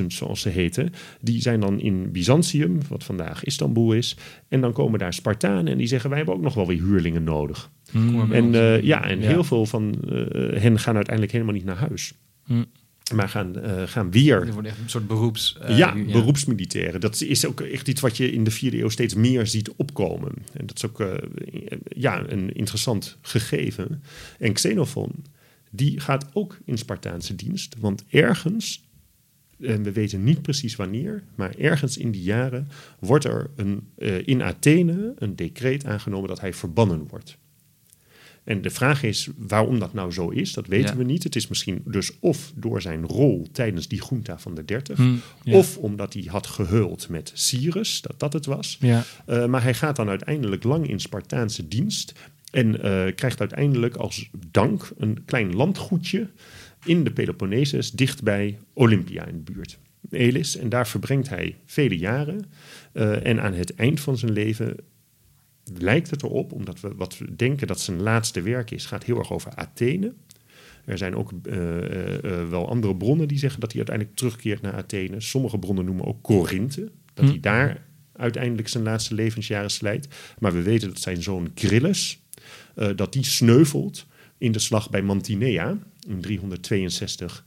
10.000, zoals ze heten, die zijn dan in Byzantium, wat vandaag Istanbul is. En dan komen daar Spartanen en die zeggen: Wij hebben ook nog wel weer huurlingen nodig. Hmm. bij En, eh, ja, en Ja. heel veel van eh, hen gaan uiteindelijk helemaal niet naar huis. Hm. Maar gaan, eh, gaan weer Er wordt echt een soort beroeps... eh, ja, beroepsmilitairen. Dat is ook echt iets wat je in de vierde eeuw steeds meer ziet opkomen. En dat is ook eh, ja, een interessant gegeven. En Xenophon, die gaat ook in Spartaanse dienst. Want ergens, en we weten niet precies wanneer, maar ergens in die jaren wordt er een, eh, in Athene een decreet aangenomen dat hij verbannen wordt. En de vraag is waarom dat nou zo is, dat weten Ja. we niet. Het is misschien dus of door zijn rol tijdens die junta van de 30, Hm, ja. of omdat hij had geheuld met Cyrus, dat dat het was. Ja. Uh, maar hij gaat dan uiteindelijk lang in Spartaanse dienst. En uh, krijgt uiteindelijk als dank een klein landgoedje in de Peloponnesus, dichtbij Olympia in de buurt. Elis. En daar verbrengt hij vele jaren. Uh, en aan het eind van zijn leven lijkt het erop, omdat we wat we denken dat zijn laatste werk is, gaat heel erg over Athene. Er zijn ook uh, uh, wel andere bronnen die zeggen dat hij uiteindelijk terugkeert naar Athene. Sommige bronnen noemen ook Korinthe, dat hm. hij daar uiteindelijk zijn laatste levensjaren slijt. Maar we weten dat zijn zoon Grilles, uh, dat die sneuvelt in de slag bij Mantinea in 362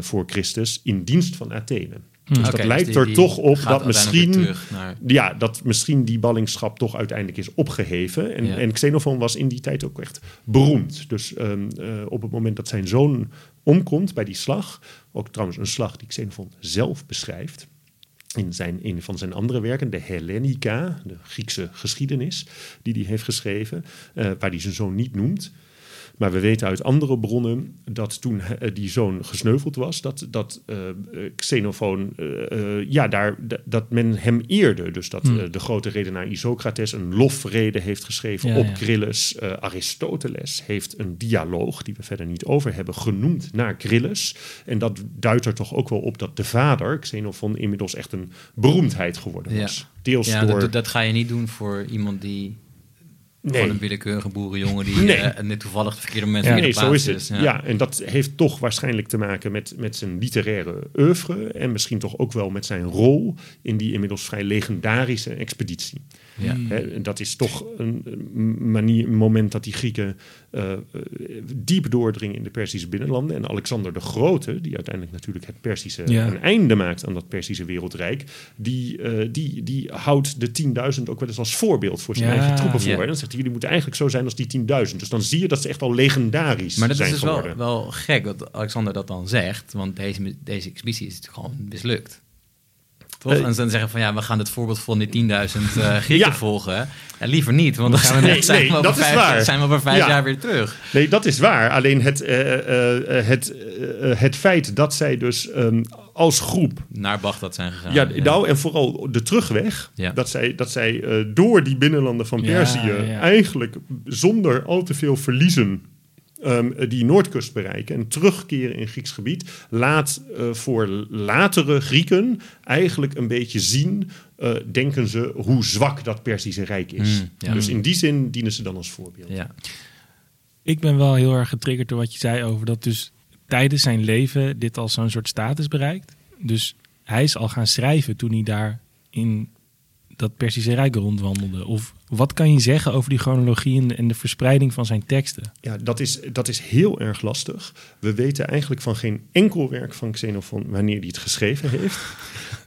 voor Christus in dienst van Athene. Dus okay, dat lijkt dus die, er toch op dat misschien, naar... ja, dat misschien die ballingschap toch uiteindelijk is opgeheven. En, ja. en Xenophon was in die tijd ook echt beroemd. Dus um, uh, op het moment dat zijn zoon omkomt bij die slag, ook trouwens een slag die Xenophon zelf beschrijft. In zijn, een van zijn andere werken, de Hellenica, de Griekse geschiedenis, die hij heeft geschreven, uh, waar hij zijn zoon niet noemt. Maar we weten uit andere bronnen dat toen eh, die zoon gesneuveld was, dat, dat eh, eh, Xenofoon, ja, daar, dat men hem eerde. Dus dat Hmm. de grote redenaar Isocrates een lofrede heeft geschreven Ja, op ja. Aristoteles heeft een dialoog, die we verder niet over hebben, genoemd naar Grilles. En dat duidt er toch ook wel op dat de vader, Xenophon, inmiddels echt een beroemdheid geworden Ja. was. Deels Ja, door... dat, dat ga je niet doen voor iemand die... Nee. Gewoon een willekeurige boerenjongen die Nee. eh, net toevallig de verkeerde moment Ja. in de Nee, zo is het. Ja. en dat heeft toch waarschijnlijk te maken met, met zijn literaire oeuvre en misschien toch ook wel met zijn rol in die inmiddels vrij legendarische expeditie. Ja. Hè, en dat is toch een manier, een moment dat die Grieken eh, diep doordringen in de Perzische binnenlanden. En Alexander de Grote, die uiteindelijk natuurlijk het Perzische Ja. een einde maakt aan dat Perzische wereldrijk, die, eh, die, die houdt de 10.000 ook wel eens als voorbeeld voor zijn Ja. eigen troepen voor. Ja. En dan zegt hij, jullie moeten eigenlijk zo zijn als die 10.000. Dus dan zie je dat ze echt al legendarisch Maar dat is zijn dus wel, geworden. wel gek dat Alexander dat dan zegt, want deze, deze expeditie is gewoon mislukt. Toch? Eh, en ze dan zeggen van ja, we gaan het voorbeeld van die 10.000 eh Grieken Ja. volgen. Ja, liever niet, want dan gaan we, Nee, zijn, nee, we over vijf, waar. zijn we over vijf Ja. jaar weer terug. Nee, dat is waar. Alleen het, eh, het, het feit dat zij dus ehm, als groep. Naar Bagdad zijn gegaan. Ja, nou, en vooral de terugweg. Ja. Dat zij, dat zij eh, door die binnenlanden van Ja, Perzië. ja. eigenlijk zonder al te veel verliezen. Ehm, die Noordkust bereiken en terugkeren in Grieks gebied, laat eh, voor latere Grieken eigenlijk een beetje zien, eh, denken ze, hoe zwak dat Perzische Rijk is. Mm, ja. Dus in die zin dienen ze dan als voorbeeld. Ja. Ik ben wel heel erg getriggerd door wat je zei over dat dus tijdens zijn leven dit al zo'n soort status bereikt. Dus hij is al gaan schrijven toen hij daar in dat Persische Rijk rondwandelde. Of wat kan je zeggen over die chronologie en de, en de verspreiding van zijn teksten? Ja, dat is, dat is heel erg lastig. We weten eigenlijk van geen enkel werk van Xenophon wanneer hij het geschreven heeft.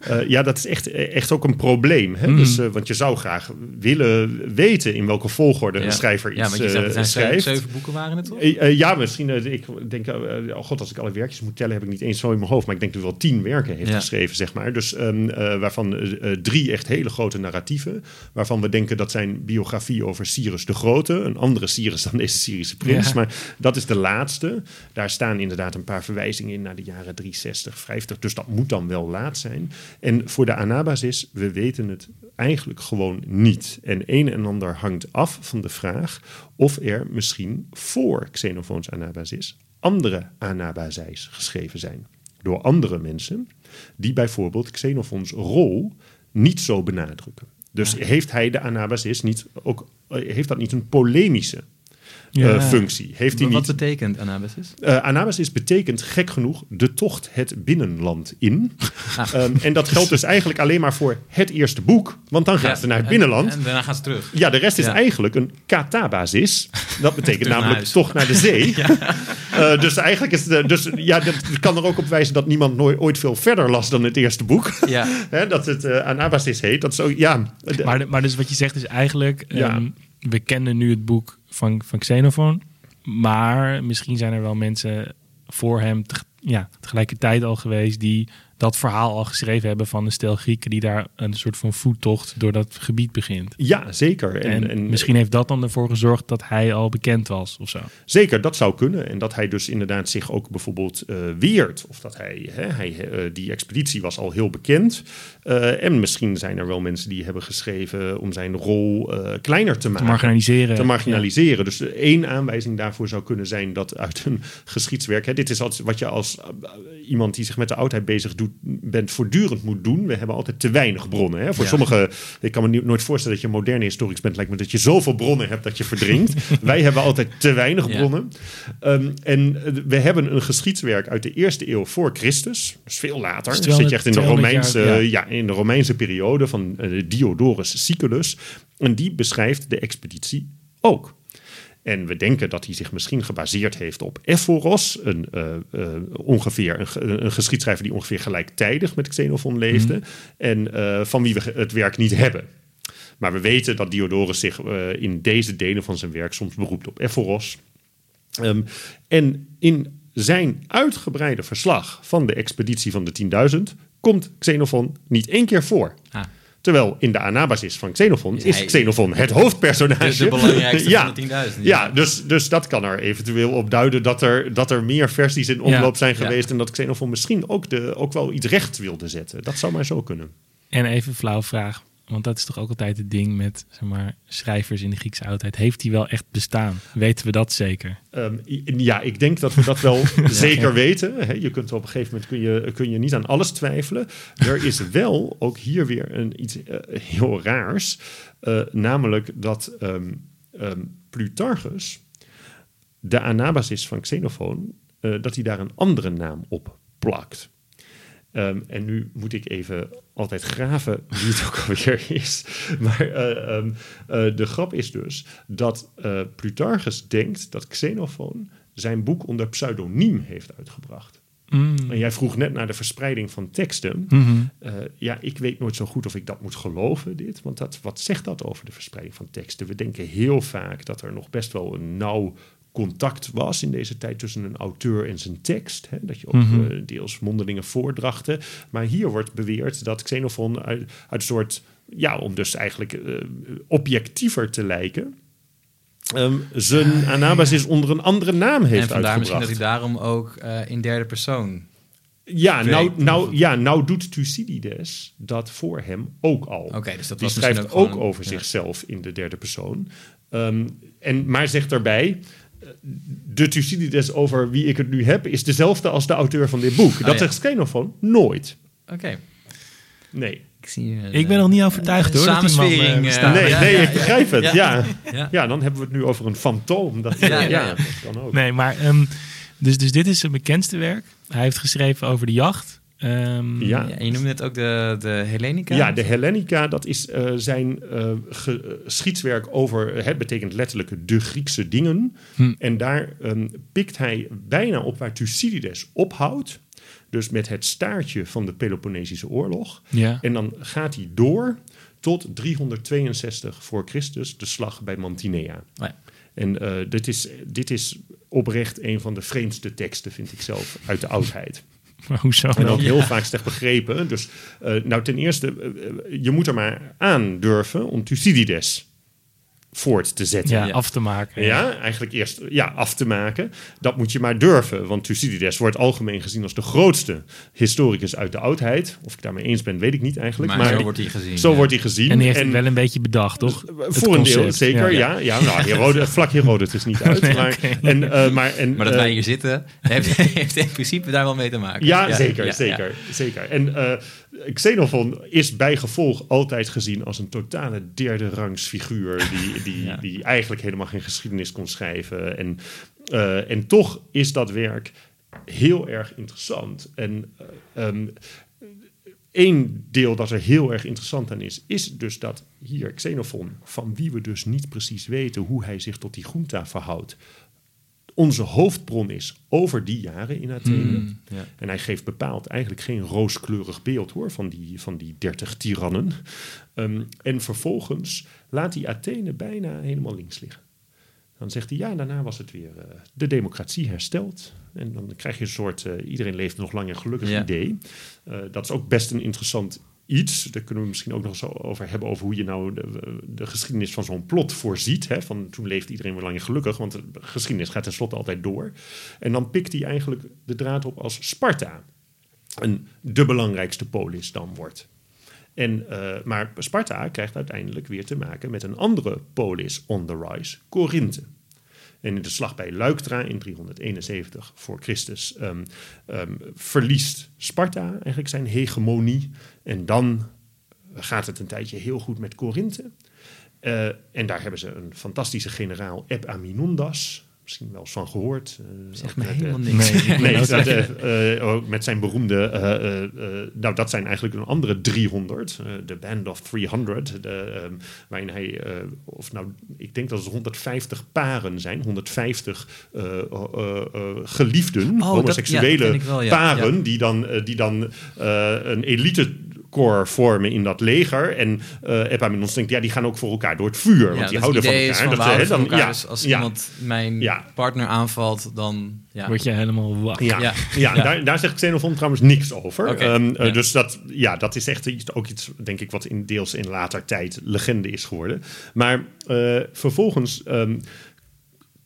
Eh, ja, dat is echt, echt ook een probleem. Hè? Mhm. Dus, eh, want je zou graag willen weten in welke volgorde Ja. een schrijver iets Ja, want je zegt, eh, zijn schrijft. zeven boeken waren het toch? Ja, misschien. ik denk, oh god, als ik alle werkjes moet tellen, heb ik niet eens zo in mijn hoofd. Maar ik denk dat hij wel tien werken heeft Ja. geschreven, zeg maar. Dus ehm, eh, waarvan drie echt hele grote narratieven. Waarvan we denken dat zijn biografie over Cyrus de Grote. Een andere Cyrus dan deze Syrische prins. Ja. Maar dat is de laatste. Daar staan inderdaad een paar verwijzingen in naar de jaren 360, 50. Dus dat moet dan wel laat zijn. En voor de Anabasis, we weten het eigenlijk gewoon niet. En een en ander hangt af van de vraag of er misschien voor Xenofoons Anabasis andere Anabazijs geschreven zijn. Door andere mensen die bijvoorbeeld Xenophons rol niet zo benadrukken. Dus heeft hij de Anabasis niet ook, eh, heeft dat niet een polemische Ja. functie? Heeft hij Wat niet betekent Anabasis? eh Anabasis betekent gek genoeg de tocht het binnenland in. Ah. Ehm, en dat geldt dus eigenlijk alleen maar voor het eerste boek, want dan gaan Ja, ze naar het en- binnenland. En, daarna gaan ze terug. ja, de rest is eigenlijk een katabasis. Dat betekent namelijk huis. toch naar de zee. Eh, dus eigenlijk is de, dus, ja, dat kan er ook op wijzen dat niemand nooit ooit veel verder las dan het eerste boek. Ja. Hè, dat het eh, Anabasis heet. Dat is ook, ja, de- Maar, de- maar dus wat je zegt is eigenlijk, Ja. ehm, we kennen nu het boek van, van maar misschien zijn er wel mensen voor hem ja, tegelijkertijd al geweest die dat verhaal al geschreven hebben van een stel Grieken die daar een soort van voettocht door dat gebied begint. ja, zeker. En, En, en misschien heeft dat dan ervoor gezorgd dat hij al bekend was of zo. Zeker, dat zou kunnen. En dat hij dus inderdaad zich ook bijvoorbeeld eh, weert. Of dat hij, hè, hij eh, die expeditie was al heel bekend. Eh, en misschien zijn er wel mensen die hebben geschreven om zijn rol kleiner te Te maken. marginaliseren. Te marginaliseren. Dus één aanwijzing daarvoor zou kunnen zijn dat uit een geschiedswerk. Hè, dit is wat je als iemand die zich met de oudheid bezig doet, bent voortdurend moet doen. We hebben altijd te weinig bronnen. Hè. Voor Ja. sommige, ik kan me niet- nooit voorstellen dat je moderne historicus bent. Lijkt me dat je zoveel bronnen hebt dat je verdrinkt. Wij hebben altijd te weinig Ja. bronnen. Ehm, en eh, we hebben een geschiedswerk uit de eerste eeuw voor Christus. Dus veel later. Dus zit je echt in de 200 Romeinse, jaar, ja. ja, in de Romeinse periode van eh, Diodorus Siculus. En die beschrijft de expeditie ook. En we denken dat hij zich misschien gebaseerd heeft op Ephoros, een, eh, eh, ongeveer, een, een geschiedschrijver die ongeveer gelijktijdig met Xenophon leefde. En eh, van wie we het werk niet hebben. Maar we weten dat Diodorus zich in deze delen van zijn werk soms beroept op Ephoros. Ehm, en in zijn uitgebreide verslag van de expeditie van de 10.000 komt Xenophon niet één keer voor. Ah. Terwijl in de anabasis van Xenophon Is is hij- Xenophon het hoofdpersonage. Dus de belangrijkste ja. van de 10.000. Ja, dus, dus dat kan er eventueel op duiden dat er, dat er meer versies in omloop zijn Ja. geweest. En dat Xenophon misschien ook, de, ook wel iets recht wilde zetten. Dat zou maar zo kunnen. En even een flauw vraag. Want dat is toch ook altijd het ding met zeg maar, schrijvers in de Griekse oudheid. Heeft die wel echt bestaan? Weten we dat zeker? Ehm, ja, ik denk dat we dat wel zeker weten. Je kunt op een gegeven moment kun je, kun je niet aan alles twijfelen. Er is wel ook hier weer een, iets eh, heel raars. Eh, namelijk dat ehm, Plutarchus, de anabasis van Xenophon, eh, dat hij daar een andere naam op plakt. Ehm, en nu moet ik even altijd graven wie het ook alweer is. Maar eh, ehm, eh, de grap is dus dat eh, Plutarchus denkt dat Xenophon zijn boek onder pseudoniem heeft uitgebracht. Mm. En jij vroeg net naar de verspreiding van teksten. Mhm. Eh, ja, ik weet nooit zo goed of ik dat moet geloven, dit. Want dat, wat zegt dat over de verspreiding van teksten? We denken heel vaak dat er nog best wel een nauw contact was in deze tijd tussen een auteur en zijn tekst. Hè? Dat je ook Mhm. eh, deels mondelinge voordrachten. Maar hier wordt beweerd dat Xenophon uit, uit een soort... Ja, om dus eigenlijk eh, objectiever te lijken... ehm, zijn anabasis onder een andere naam heeft en vandaar misschien uitgebracht. dat hij daarom ook eh, in derde persoon... Ja, nou, nou, ja, nou doet Thucydides dat voor hem ook al. Dus dat Die schrijft ook over zichzelf in de derde persoon. Ehm, en, maar zegt daarbij... eh, De Thucydides over wie ik het nu heb... is dezelfde als de auteur van dit boek. dat ja. zegt Xenophon nooit. Oké, Nee. ik zie een, Ik ben eh, nog niet overtuigd hoor. dat die man, eh, eh, nee, ja, nee ja, ik ja. begrijp het. Ja. Ja. Dan hebben we het nu over een fantoom. Dat, Ja, ja, ja, ja. dat kan ook. Nee, maar ehm, dus, dus dit is zijn bekendste werk. Hij heeft geschreven over de jacht. Ehm, Ja. Je noemde net ook de, de Hellenica. Ja, de Hellenica, dat is eh, zijn eh, ge- eh, over, het betekent letterlijk de Griekse dingen. Hm. En daar ehm, pikt hij bijna op waar Thucydides ophoudt. Dus met het staartje van de Peloponnesische oorlog. Ja. En dan gaat hij door tot 362 voor Christus, de slag bij Mantinea. Oh ja. En eh, dit, is, dit is oprecht een van de vreemdste teksten, vind ik zelf, uit de oudheid. Maar hoezo? En ook heel vaak slecht begrepen. Dus eh, nou, ten eerste, eh, eh, je moet er maar aan durven om Thucydides voort te zetten. Ja, Ja. af te maken. Ja, eigenlijk eerst ja, af te maken. Dat moet je maar durven. Want Thucydides wordt algemeen gezien als de grootste historicus uit de oudheid. Of ik daarmee eens ben, weet ik niet eigenlijk. Maar, Maar, zo wordt hij gezien. zo ja. wordt hij gezien. En die heeft het wel een beetje bedacht, toch? Het voor een deel, zeker. Ja. Ja, ja. nou, Herodotus, vlak Herodotus niet uit. Nee, maar, en, eh, maar, en, Maar dat eh, wij hier zitten, heeft, heeft in principe daar wel mee te maken. Ja, zeker, ja, zeker, zeker. En eh, Xenophon is bij gevolg altijd gezien als een totale derde rangs figuur die, die, Ja. die eigenlijk helemaal geen geschiedenis kon schrijven. En, eh, en toch is dat werk heel erg interessant. En eh, ehm, Eén deel dat er heel erg interessant aan is, is dus dat hier Xenophon, van wie we dus niet precies weten hoe hij zich tot die junta verhoudt, onze hoofdbron is over die jaren in Athene. Mm, ja. En hij geeft bepaald eigenlijk geen rooskleurig beeld hoor, van die, van die dertig tirannen. Ehm, en vervolgens laat hij Athene bijna helemaal links liggen. Dan zegt hij, ja, daarna was het weer eh, de democratie hersteld. En dan krijg je een soort, eh, iedereen leeft nog lang en gelukkig Ja. idee. Eh, dat is ook best een interessant iets. Daar kunnen we misschien ook nog eens over hebben over hoe je nou de, de geschiedenis van zo'n plot voorziet. Hè? Van toen leeft iedereen weer lang en gelukkig, want de geschiedenis gaat tenslotte altijd door. En dan pikt hij eigenlijk de draad op als Sparta een, de belangrijkste polis dan wordt. En, eh, maar Sparta krijgt uiteindelijk weer te maken met een andere polis on the rise, Korinthe. En in de slag bij Leuctra in 371 voor Christus ehm, ehm, verliest Sparta eigenlijk zijn hegemonie. En dan gaat het een tijdje heel goed met Korinthe. Eh, en daar hebben ze een fantastische generaal, Epaminondas. Misschien wel eens van gehoord. Eh, Zegt ook me met, helemaal niks. Nee, Nee, dat, zeg- eh, ook met zijn beroemde. eh, eh, eh, nou, dat zijn eigenlijk een andere 300. eh, De Band of 300. De, ehm, waarin hij. of nou, ik denk dat het 150 paren zijn. 150 eh, eh, eh, geliefden. Oh, dat- homoseksuele ja, ken ik wel, ja. paren. Ja. die dan, die dan eh, een elite corps vormen in dat leger. En uh, Epaminondas denkt, ja, die gaan ook voor elkaar door het vuur. Ja, want die dus houden van elkaar. Van, dat, van dan, elkaar, ja, dus als ja, iemand mijn Ja. partner aanvalt, dan... Ja. Word je helemaal wak. Ja, ja. Ja. Daar, daar zegt Xenophon trouwens niks over. Ehm, eh, ja. Dus dat, ja, dat is echt iets, ook iets, denk ik, wat in deels in later tijd legende is geworden. Maar eh, vervolgens ehm,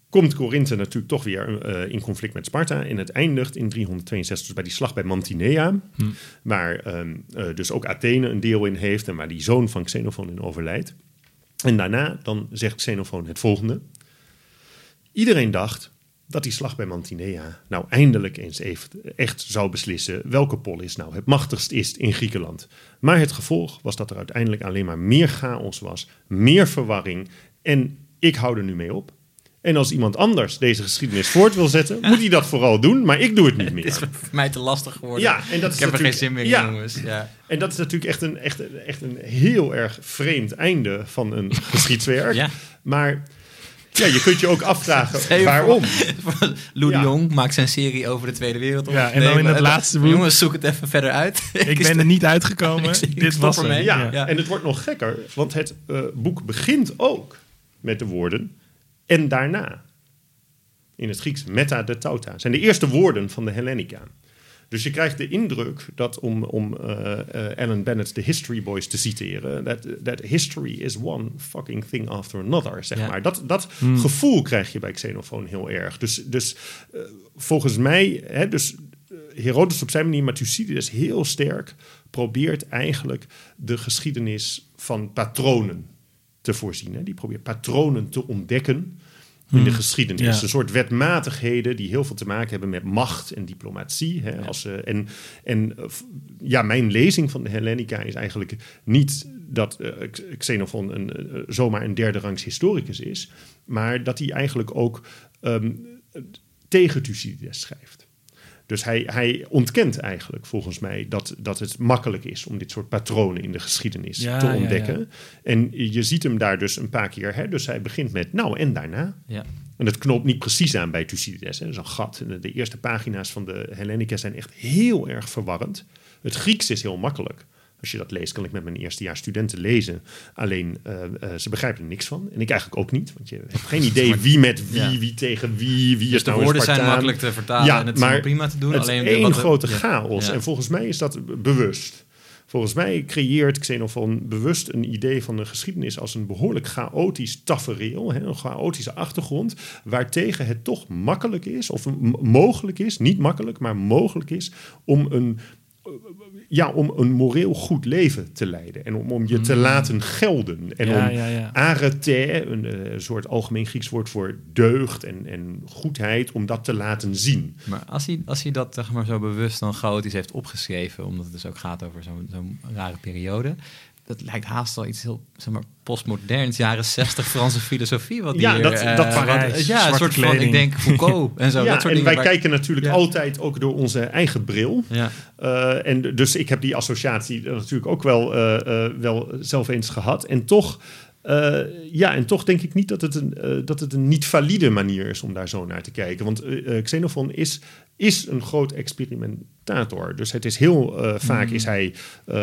komt Corinthe natuurlijk toch weer eh, in conflict met Sparta. En het eindigt in 362 dus bij die slag bij Mantinea. Waar ehm, eh, dus ook Athene een deel in heeft en waar die zoon van Xenophon in overlijdt. En daarna dan zegt Xenophon het volgende. Iedereen dacht dat die slag bij Mantinea nou eindelijk eens echt zou beslissen welke polis nou het machtigst is in Griekenland. Maar het gevolg was dat er uiteindelijk alleen maar meer chaos was, meer verwarring en ik hou er nu mee op. En als iemand anders deze geschiedenis voort wil zetten, moet hij dat vooral doen, maar ik doe het niet Het is meer. voor mij te lastig geworden. Ja, en dat is ik heb er geen zin meer in, ja. jongens. Ja. En dat is natuurlijk echt een, echt, een- echt een heel erg vreemd einde van een geschiedswerk. Ja. Maar ja, je kunt je ook afvragen je waarom. Lou de Ja. Jong maakt zijn serie over de Tweede Wereldoorlog. Ja, en dan in het laatste boek- Jongens, zoek het even verder uit. Ik ben er niet uitgekomen. Ik- ik Dit was Ja. en het wordt nog gekker, want het eh, boek begint ook met de woorden en daarna. In het Grieks meta de tauta. zijn de eerste woorden van de Hellenica. Dus je krijgt de indruk dat, om, om eh, Alan Bennett, de History Boys, te citeren, that, that history is one fucking thing after another, zeg Ja. maar. Dat, dat gevoel krijg je bij Xenophon heel erg. Dus, dus eh, volgens mij, hè, dus Herodotus op zijn manier, maar Thucydides heel sterk probeert eigenlijk de geschiedenis van patronen te voorzien. Hè. Die probeert patronen te ontdekken in de geschiedenis. Ja. Een soort wetmatigheden die heel veel te maken hebben met macht en diplomatie. Hè, als, eh, en en eh, ja, mijn lezing van de Hellenica is eigenlijk niet dat X- Xenophon een, zomaar een derde rangs historicus is, maar dat hij eigenlijk ook ehm, tegen Thucydides schrijft. Dus hij, hij ontkent eigenlijk volgens mij dat, dat het makkelijk is om dit soort patronen in de geschiedenis Ja, te ontdekken. ja. En je ziet hem daar dus een paar keer. Hè? Dus hij begint met nou en daarna. Ja. En dat knopt niet precies aan bij Thucydides. Hè? Dat is een gat. En de eerste pagina's van de Hellenica zijn echt heel erg verwarrend. Het Grieks is heel makkelijk. Als je dat leest, kan ik met mijn eerstejaars studenten lezen. Alleen, eh, eh, ze begrijpen er niks van. En ik eigenlijk ook niet. Want je hebt geen idee wie met wie, Ja. wie tegen wie, wie Dus is de nou een woorden zijn makkelijk te vertalen Ja, en het is maar prima te doen. Het alleen één grote chaos. Ja. En volgens mij is dat bewust. Volgens mij creëert Xenophon bewust een idee van de geschiedenis als een behoorlijk chaotisch tafereel, hè, een chaotische achtergrond, waartegen het toch makkelijk is, of mogelijk is, niet makkelijk, maar mogelijk is, om een, ja, om een moreel goed leven te leiden en om, om je te laten gelden. En Mm. Ja, om ja, ja. arete, een eh, soort algemeen Grieks woord voor deugd en, en goedheid, om dat te laten zien. Maar als hij, als hij dat zeg maar, zo bewust dan chaotisch heeft opgeschreven, omdat het dus ook gaat over zo'n zo'n rare periode, dat lijkt haast wel iets heel zeg maar, postmoderns, jaren 60 Franse filosofie. Wat Ja, hier, dat- eh, dat wat- ja, een soort van, kleding. ik denk Foucault en zo. ja, dat soort en wij waar- kijken natuurlijk Ja. altijd ook door onze eigen bril. Ja, Eh, en dus ik heb die associatie natuurlijk ook wel, eh, wel zelf eens gehad. En toch, ja, en toch denk ik niet dat het een, dat het een niet valide manier is om daar zo naar te kijken. Want eh, Xenophon is, is een groot Dus het is heel eh, vaak is hij, eh,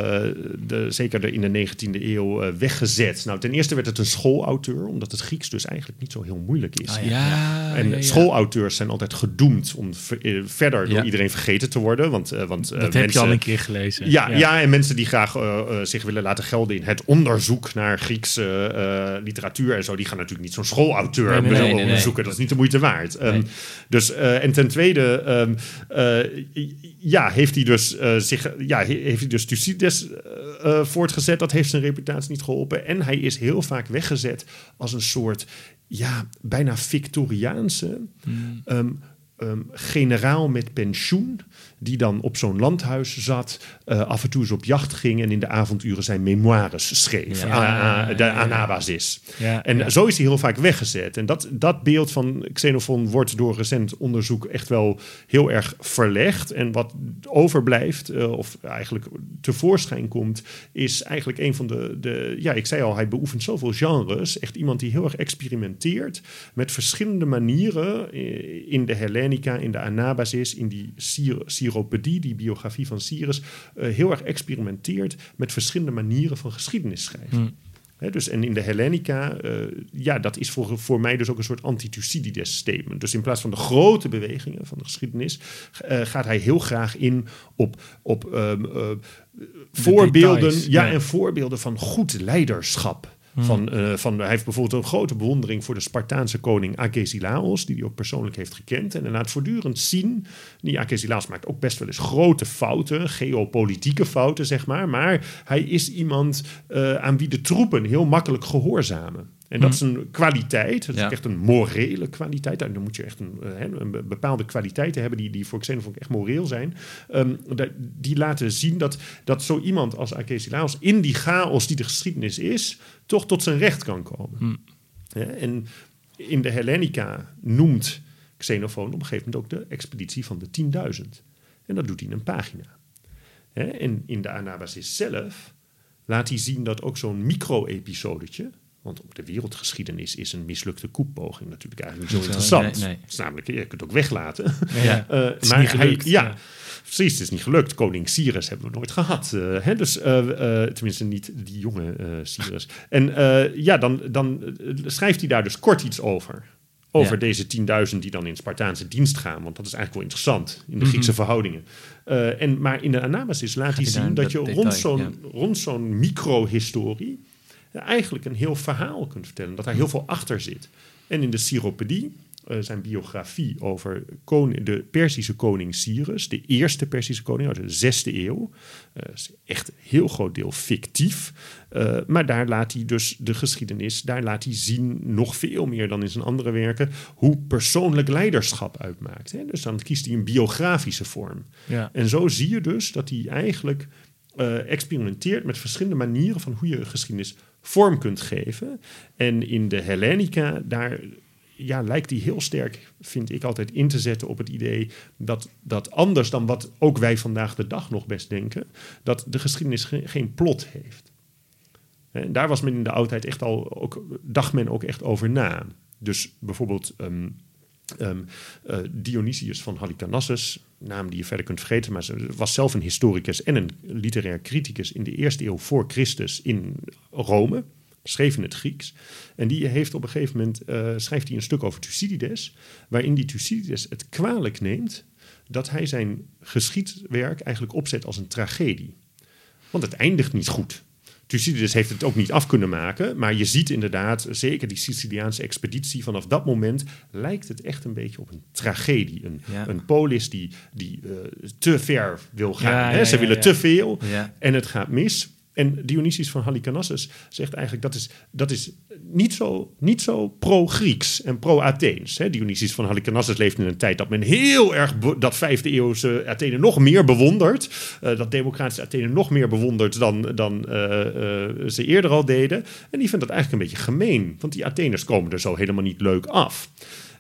de, zeker in de 19e eeuw, eh, weggezet. Nou, ten eerste werd het een schoolauteur, omdat het Grieks dus eigenlijk niet zo heel moeilijk is. Ah, Ja, En ja, ja. schoolauteurs zijn altijd gedoemd om ver- verder door iedereen vergeten te worden. Want, eh, want eh, Dat heb je mensen- al een keer gelezen. ja, ja. en mensen die graag zich willen laten gelden in het onderzoek naar Griekse eh, literatuur en zo, die gaan natuurlijk niet zo'n schoolauteur Nee, nee, willen nee, nee, nee. onderzoeken. Dat is niet de moeite waard. Ehm, Nee. dus, eh, en ten tweede, ehm, eh, ja, heeft hij dus eh, zich, ja, he- heeft hij dus Thucydides eh, eh, voortgezet. Dat heeft zijn reputatie niet geholpen. En hij is heel vaak weggezet als een soort, ja, bijna Victoriaanse ehm, ehm, generaal met pensioen, die dan op zo'n landhuis zat, eh, af en toe eens op jacht ging en in de avonduren zijn memoires schreef. Ja. A- a- de. Anabasis. Ja, En ja. zo is hij heel vaak weggezet. En dat, dat beeld van Xenophon wordt door recent onderzoek echt wel heel erg verlegd. En wat overblijft, eh, of eigenlijk tevoorschijn komt, is eigenlijk een van de, de. Ja, ik zei al, hij beoefent zoveel genres. Echt iemand die heel erg experimenteert met verschillende manieren eh, in de Hellenica in de Anabasis, in die Syr Die biografie van Cyrus, eh, heel erg experimenteert met verschillende manieren van geschiedenis schrijven. Hmm. Dus en in de Hellenica, eh, ja, dat is voor, voor mij dus ook een soort anti-Thucydides statement. Dus in plaats van de grote bewegingen van de geschiedenis, eh, gaat hij heel graag in op, op ehm, eh, voorbeelden, details, ja, ja. en voorbeelden van goed leiderschap. Van, eh, van, hij heeft bijvoorbeeld een grote bewondering voor de Spartaanse koning Agesilaos, die hij ook persoonlijk heeft gekend. En hij laat voortdurend zien, die Agesilaos maakt ook best wel eens grote fouten, geopolitieke fouten, zeg maar. Maar hij is iemand eh, aan wie de troepen heel makkelijk gehoorzamen. En dat is een kwaliteit, dat is Ja. echt een morele kwaliteit. En dan moet je echt een, eh, een be- bepaalde kwaliteiten hebben die, die voor Xenophon echt moreel zijn. Ehm, die laten zien dat, dat zo iemand als Agesilaos in die chaos die de geschiedenis is, toch tot zijn recht kan komen. Ja, en in de Hellenica noemt Xenophon op een gegeven moment ook de expeditie van de 10.000. En dat doet hij in een pagina. En in de Anabasis zelf laat hij zien dat ook zo'n micro-episodetje... want op de wereldgeschiedenis is een mislukte koepoging natuurlijk eigenlijk niet zo interessant. nee, nee. Namelijk, je kunt het ook weglaten. Ja. Eh, is maar niet gelukt, Hij, ja, ja. precies, het is niet gelukt. Koning Cyrus hebben we nooit gehad. eh, hè? Dus, eh, tenminste, niet die jonge Cyrus. En ja, dan, dan schrijft hij daar dus kort iets over. Over Ja. deze 10.000 die dan in Spartaanse dienst gaan. Want dat is eigenlijk wel interessant in de Griekse verhoudingen. Eh, en, maar in de Anabasis laat hij zien dat je dat rond detail, zo'n rond zo'n micro-historie eigenlijk een heel verhaal kunt vertellen. Dat daar heel veel achter zit. En in de Syropedie, eh, zijn biografie over koning, de Perzische koning Cyrus, de eerste Perzische koning uit de zesde eeuw, eh, is echt een heel groot deel fictief. Eh, maar daar laat hij dus de geschiedenis, daar laat hij zien, nog veel meer dan in zijn andere werken, hoe persoonlijk leiderschap uitmaakt. Hè? Dus dan kiest hij een biografische vorm. Ja. En zo zie je dus dat hij eigenlijk experimenteert met verschillende manieren van hoe je geschiedenis vorm kunt geven. En in de Hellenica, daar ja, lijkt hij heel sterk, vind ik altijd, in te zetten op het idee dat, dat anders dan wat ook wij vandaag de dag nog best denken, dat de geschiedenis ge- geen plot heeft. En daar was men in de oudheid echt al, ook, dacht men ook echt over na. Dus bijvoorbeeld ehm, ehm, eh, Dionysius van Halicarnassus, naam die je verder kunt vergeten, maar ze was zelf een historicus en een literair criticus in de eerste eeuw voor Christus in Rome, schreef in het Grieks. En die heeft op een gegeven moment, eh, schrijft hij een stuk over Thucydides, waarin die Thucydides het kwalijk neemt dat hij zijn geschiedwerk eigenlijk opzet als een tragedie. Want het eindigt niet goed. Thucydides heeft het ook niet af kunnen maken, maar je ziet inderdaad, zeker die Siciliaanse expeditie, vanaf dat moment lijkt het echt een beetje op een tragedie. Een, Ja. een polis die, die eh, te ver wil gaan. Ja, hè? Ze willen te veel en het gaat mis. En Dionysius van Halicarnassus zegt eigenlijk dat is, dat is niet zo, niet zo pro-Grieks en pro-Atheens. hè. Dionysius van Halicarnassus leeft in een tijd dat men heel erg dat vijfde eeuwse Athene nog meer bewondert. eh, dat democratische Athene nog meer bewondert dan, dan eh, eh, ze eerder al deden. En die vindt dat eigenlijk een beetje gemeen. Want die Atheners komen er zo helemaal niet leuk af.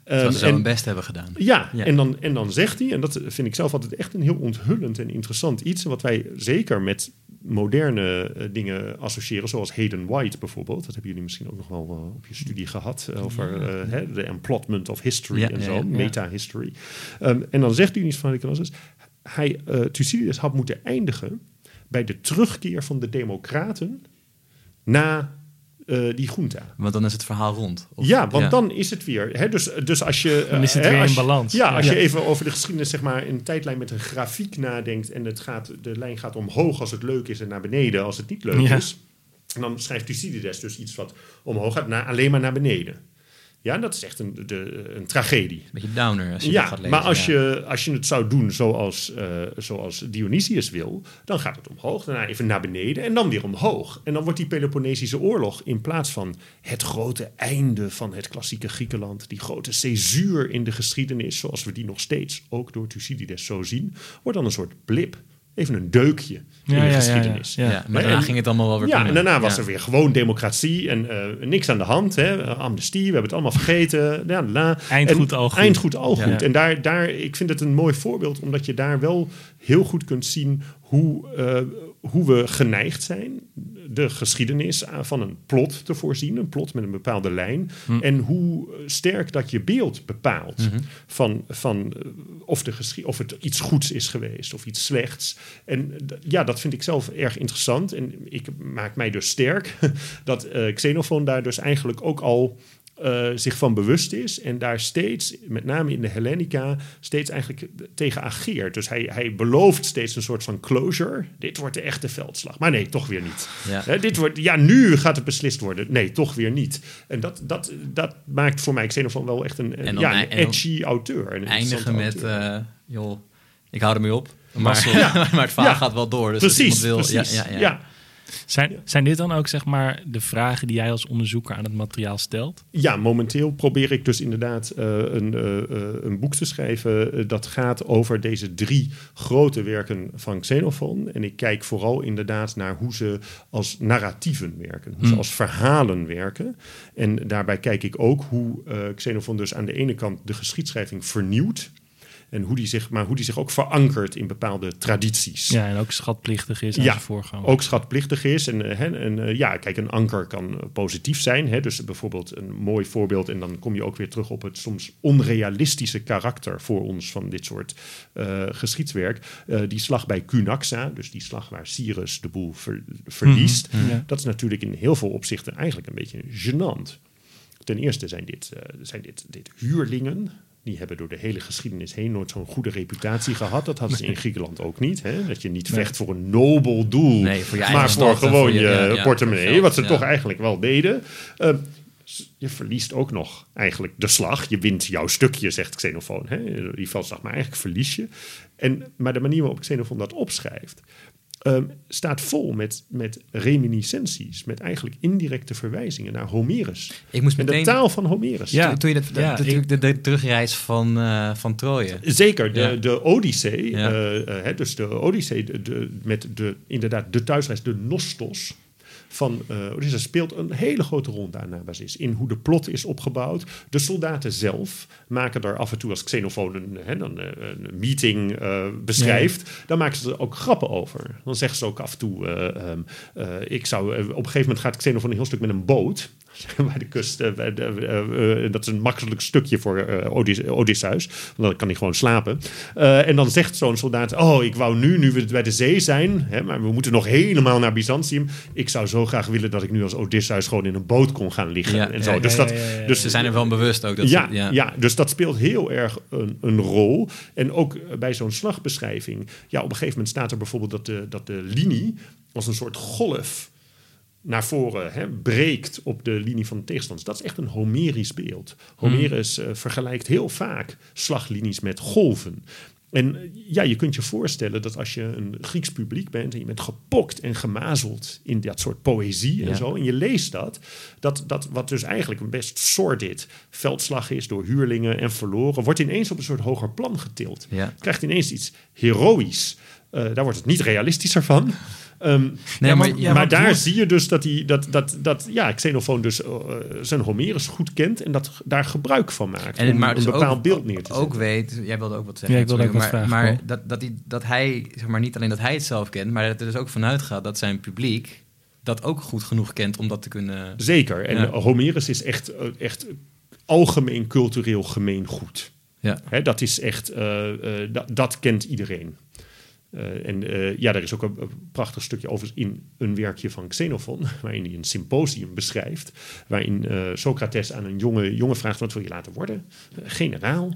Terwijl ze Ehm, en- hun best hebben gedaan. ja, Ja. En, dan, en dan zegt hij, en dat vind ik zelf altijd echt een heel onthullend en interessant iets, en wat wij zeker met moderne eh, dingen associëren, zoals Hayden White bijvoorbeeld. Dat hebben jullie misschien ook nog wel eh, op je studie gehad, eh, over de emplotment of history Ja, en zo, ja. meta-history. Ehm, en dan zegt Dionysius van Halicarnassus, hij, Thucydides had moeten eindigen bij de terugkeer van de democraten na eh, die junta. Want dan is het verhaal rond. Of- Ja, want dan is het weer. Hè, dus, dus als je. Dan is het eh, weer als in je- balans. Ja, als Ja. je even over de geschiedenis, zeg maar, in een tijdlijn met een grafiek nadenkt. en het gaat, de lijn gaat omhoog als het leuk is en naar beneden als het niet leuk Ja. is. En dan schrijft Thucydides dus iets wat omhoog gaat, naar, alleen maar naar beneden. Ja, dat is echt een, de, een tragedie. Beetje downer als je dat Ja, gaat lezen. maar als, ja. je, als je het zou doen zoals, eh, zoals Dionysius wil, dan gaat het omhoog, daarna even naar beneden en dan weer omhoog. En dan wordt die Peloponnesische oorlog in plaats van het grote einde van het klassieke Griekenland, die grote césuur in de geschiedenis, zoals we die nog steeds ook door Thucydides zo zien, wordt dan een soort blip. Even een deukje in de ja, geschiedenis. ja. Maar Maar daarna en- ging het allemaal wel weer Ja, prima. en daarna was er weer gewoon democratie en eh, niks aan de hand. Hè? Amnestie, we hebben het allemaal vergeten. Ja, la. Eind En goed, al goed. Eind goed, al goed. En daar, daar, ik vind het een mooi voorbeeld, omdat je daar wel heel goed kunt zien hoe, eh, hoe we geneigd zijn de geschiedenis van een plot te voorzien, een plot met een bepaalde lijn, en hoe sterk dat je beeld bepaalt van, van eh, of, de of het iets goeds is geweest of iets slechts. En d- ja, dat vind ik zelf erg interessant. En ik maak mij dus sterk dat eh Xenophon daar dus eigenlijk ook al eh, zich van bewust is en daar steeds, met name in de Hellenica, steeds eigenlijk tegen ageert. Dus hij, hij belooft steeds een soort van closure. Dit wordt de echte veldslag. Maar nee, toch weer niet. Ja. Hè, dit wordt, ja, nu gaat het beslist worden. Nee, toch weer niet. En dat, dat, dat maakt voor mij Xenophon wel echt een, ja, een edgy auteur. Een Eindigen met, eh, joh, ik hou ermee op. Maar, Ja. maar het verhaal Ja. gaat wel door. Dus precies, wil, precies. Ja, ja, Ja. Zijn, zijn dit dan ook zeg maar de vragen die jij als onderzoeker aan het materiaal stelt? Ja, momenteel probeer ik dus inderdaad eh, een, eh, eh, een boek te schrijven dat gaat over deze drie grote werken van Xenophon. En ik kijk vooral inderdaad naar hoe ze als narratieven werken, hoe ze Hmm. als verhalen werken. En daarbij kijk ik ook hoe eh, Xenophon dus aan de ene kant de geschiedschrijving vernieuwt. En hoe die zich, maar hoe die zich ook verankert in bepaalde tradities. Ja, en ook schatplichtig is aan Ja, zijn voorganger. ook schatplichtig is. En, eh, hè, en eh, ja, kijk, een anker kan eh, positief zijn. Hè? Dus bijvoorbeeld een mooi voorbeeld. En dan kom je ook weer terug op het soms onrealistische karakter voor ons van dit soort geschiedswerk. Die slag bij Cunaxa, dus die slag waar Cyrus de boel ver- verliest. Ja. Dat is natuurlijk in heel veel opzichten eigenlijk een beetje gênant. Ten eerste zijn dit, zijn dit, dit huurlingen. Die hebben door de hele geschiedenis heen nooit zo'n goede reputatie gehad. Dat hadden ze in Griekenland ook niet. Hè? Dat je niet vecht voor een nobel doel, Nee, voor je maar voor gewoon voor je- je, ja, ja, portemonnee. wat ze toch eigenlijk wel deden. Eh, s- je verliest ook nog eigenlijk de slag. Je wint jouw stukje, zegt Xenophon. Hè? Die veldslag, maar eigenlijk verlies je. En, maar de manier waarop Xenophon dat opschrijft... ehm, staat vol met, met reminiscenties, met eigenlijk indirecte verwijzingen naar Homerus. Ik moest En de taal van Homerus. Ja. Toen, je dat, Ja, de, de, de, de terugreis van, eh, van Troje. Zeker, de, Ja. de Odyssee, Ja. eh, eh, hè, dus de Odyssee de, de- met de, inderdaad de thuisreis, de Nostos van Odysseus speelt een hele grote rol daar naar basis in hoe de plot is opgebouwd. De soldaten zelf maken er af en toe als Xenophon een, hè, dan, eh, een meeting eh, beschrijft, dan maken ze er ook grappen over. Dan zeggen ze ook af en toe, eh, ehm, eh, ik zou, op een gegeven moment gaat Xenophon een heel stuk met een boot bij de kust. bij de, dat is een makkelijk stukje voor Odys- Odysseus. Want dan kan hij gewoon slapen. En dan zegt zo'n soldaat: Oh, ik wou nu, nu we bij de zee zijn, hè, maar we moeten nog helemaal naar Byzantium. Ik zou zo graag willen dat ik nu als Odysseus gewoon in een boot kon gaan liggen. Ja, en zo. ja, dus dat. Dus Ze zijn er wel bewust ook. Dat ja, ze, ja. dus dat speelt heel erg een, een rol. En ook bij zo'n slagbeschrijving. Ja, op een gegeven moment staat er bijvoorbeeld dat de, dat de linie als een soort golf naar voren hè, breekt op de linie van de tegenstanders. Dat is echt een Homerisch beeld. Homerus eh, vergelijkt heel vaak slaglinies met golven. En eh, ja, je kunt je voorstellen dat als je een Grieks publiek bent en je bent gepokt en gemazeld in dat soort poëzie en Ja. zo, en je leest dat, dat, dat wat dus eigenlijk een best sordid veldslag is door huurlingen en verloren, wordt ineens op een soort hoger plan getild. Ja. Krijgt ineens iets heroïs. Eh, daar wordt het niet realistischer van. Ehm, Nee, ja, maar- maar, ja, maar maar daar zie je dus dat, hij, dat, dat, dat ja, Xenophon dus eh, zijn Homerus goed kent en dat daar gebruik van maakt. En, om maar een dus bepaald ook, beeld neer te zetten. ook weet, jij wilde ook wat zeggen. Ja, ik wilde ook wat maar, vragen, maar dat, dat, hij, dat hij, zeg maar niet alleen dat hij het zelf kent, maar dat er dus ook vanuit gaat dat zijn publiek dat ook goed genoeg kent om dat te kunnen. Zeker. En Ja. Homerus is echt, eh, echt algemeen cultureel gemeengoed. Ja. Hè, dat is echt, eh, dat, dat kent iedereen. Eh, en eh, ja, er is ook een, prachtig stukje over in een werkje van Xenophon, waarin hij een symposium beschrijft, waarin eh, Socrates aan een jonge jongen vraagt, wat wil je laten worden? Generaal.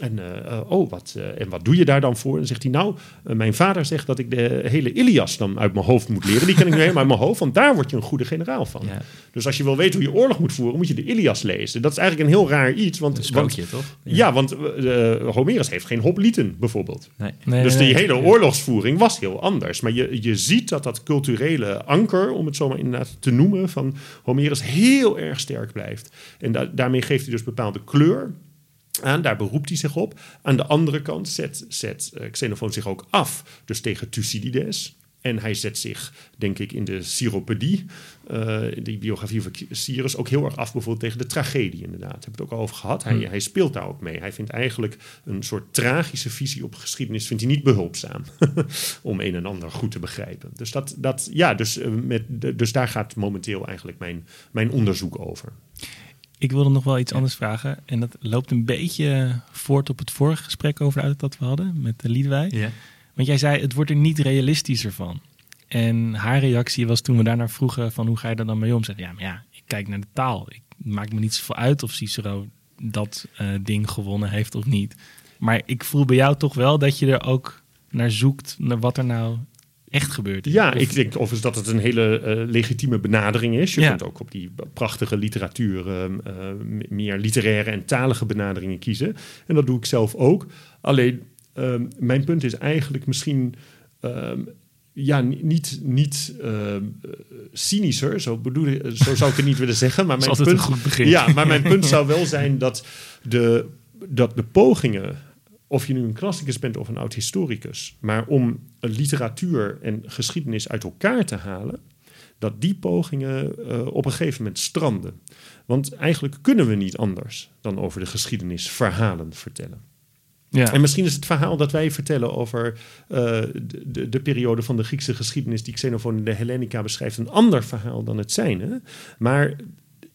En, eh, eh, oh, wat, eh, en wat doe je daar dan voor? En dan zegt hij, nou, mijn vader zegt dat ik de hele Ilias dan uit mijn hoofd moet leren. Die ken ik nu helemaal uit mijn hoofd, want daar word je een goede generaal van. Ja. Dus als je wil weten hoe je oorlog moet voeren, moet je de Ilias lezen. Dat is eigenlijk een heel raar iets. Want, Een want sprookje, toch? ja, want Homerus heeft geen hoplieten bijvoorbeeld. Nee. Nee, dus nee, die nee. hele oorlogsvoering was heel anders. Maar je, je ziet dat dat culturele anker, om het zo maar inderdaad te noemen, van Homerus heel erg sterk blijft. En da- daarmee geeft hij dus bepaalde kleur aan, daar beroept hij zich op. Aan de andere kant zet, zet eh, Xenophon zich ook af, dus tegen Thucydides. En hij zet zich, denk ik, in de Cyropedie, uh, die biografie van Cyrus, ook heel erg af bijvoorbeeld tegen de tragedie inderdaad. Daar heb ik het ook al over gehad. Hij, Hmm. hij speelt daar ook mee. Hij vindt eigenlijk een soort tragische visie op geschiedenis, vindt hij niet behulpzaam om een en ander goed te begrijpen. Dus, dat, dat, ja, dus, eh, met, dus daar gaat momenteel eigenlijk mijn, mijn onderzoek over. Ik wilde nog wel iets anders vragen. En dat loopt een beetje voort op het vorige gesprek over auto dat we hadden met de Liedwij. Ja. Want jij zei, het wordt er niet realistischer van. En haar reactie was toen we daarna vroegen van hoe ga je er dan mee om? Zeg, ja, maar ja, ik kijk naar de taal. Ik maak me niet zoveel uit of Cicero dat eh, ding gewonnen heeft of niet. Maar ik voel bij jou toch wel dat je er ook naar zoekt, naar wat er nou echt gebeurd is. Ja, Of- ik denk overigens dat het een hele eh, legitieme benadering is. Je Ja. kunt ook op die prachtige literatuur ehm, eh, meer literaire en talige benaderingen kiezen. En dat doe ik zelf ook. Alleen, ehm, mijn punt is eigenlijk misschien... ehm, ja, ni- niet, niet eh, cynischer, zo, bedoel, ik- zo zou ik het niet willen zeggen. Maar mijn punt, een goed begin. Ja, maar mijn punt zou wel zijn dat de, dat de pogingen, of je nu een klassicus bent of een oud historicus, maar om literatuur en geschiedenis uit elkaar te halen, dat die pogingen eh, op een gegeven moment stranden. Want eigenlijk kunnen we niet anders dan over de geschiedenis verhalen vertellen. ja. En misschien is het verhaal dat wij vertellen over eh, de, de, de periode van de Griekse geschiedenis die Xenophon in de Hellenica beschrijft, een ander verhaal dan het zijne. Maar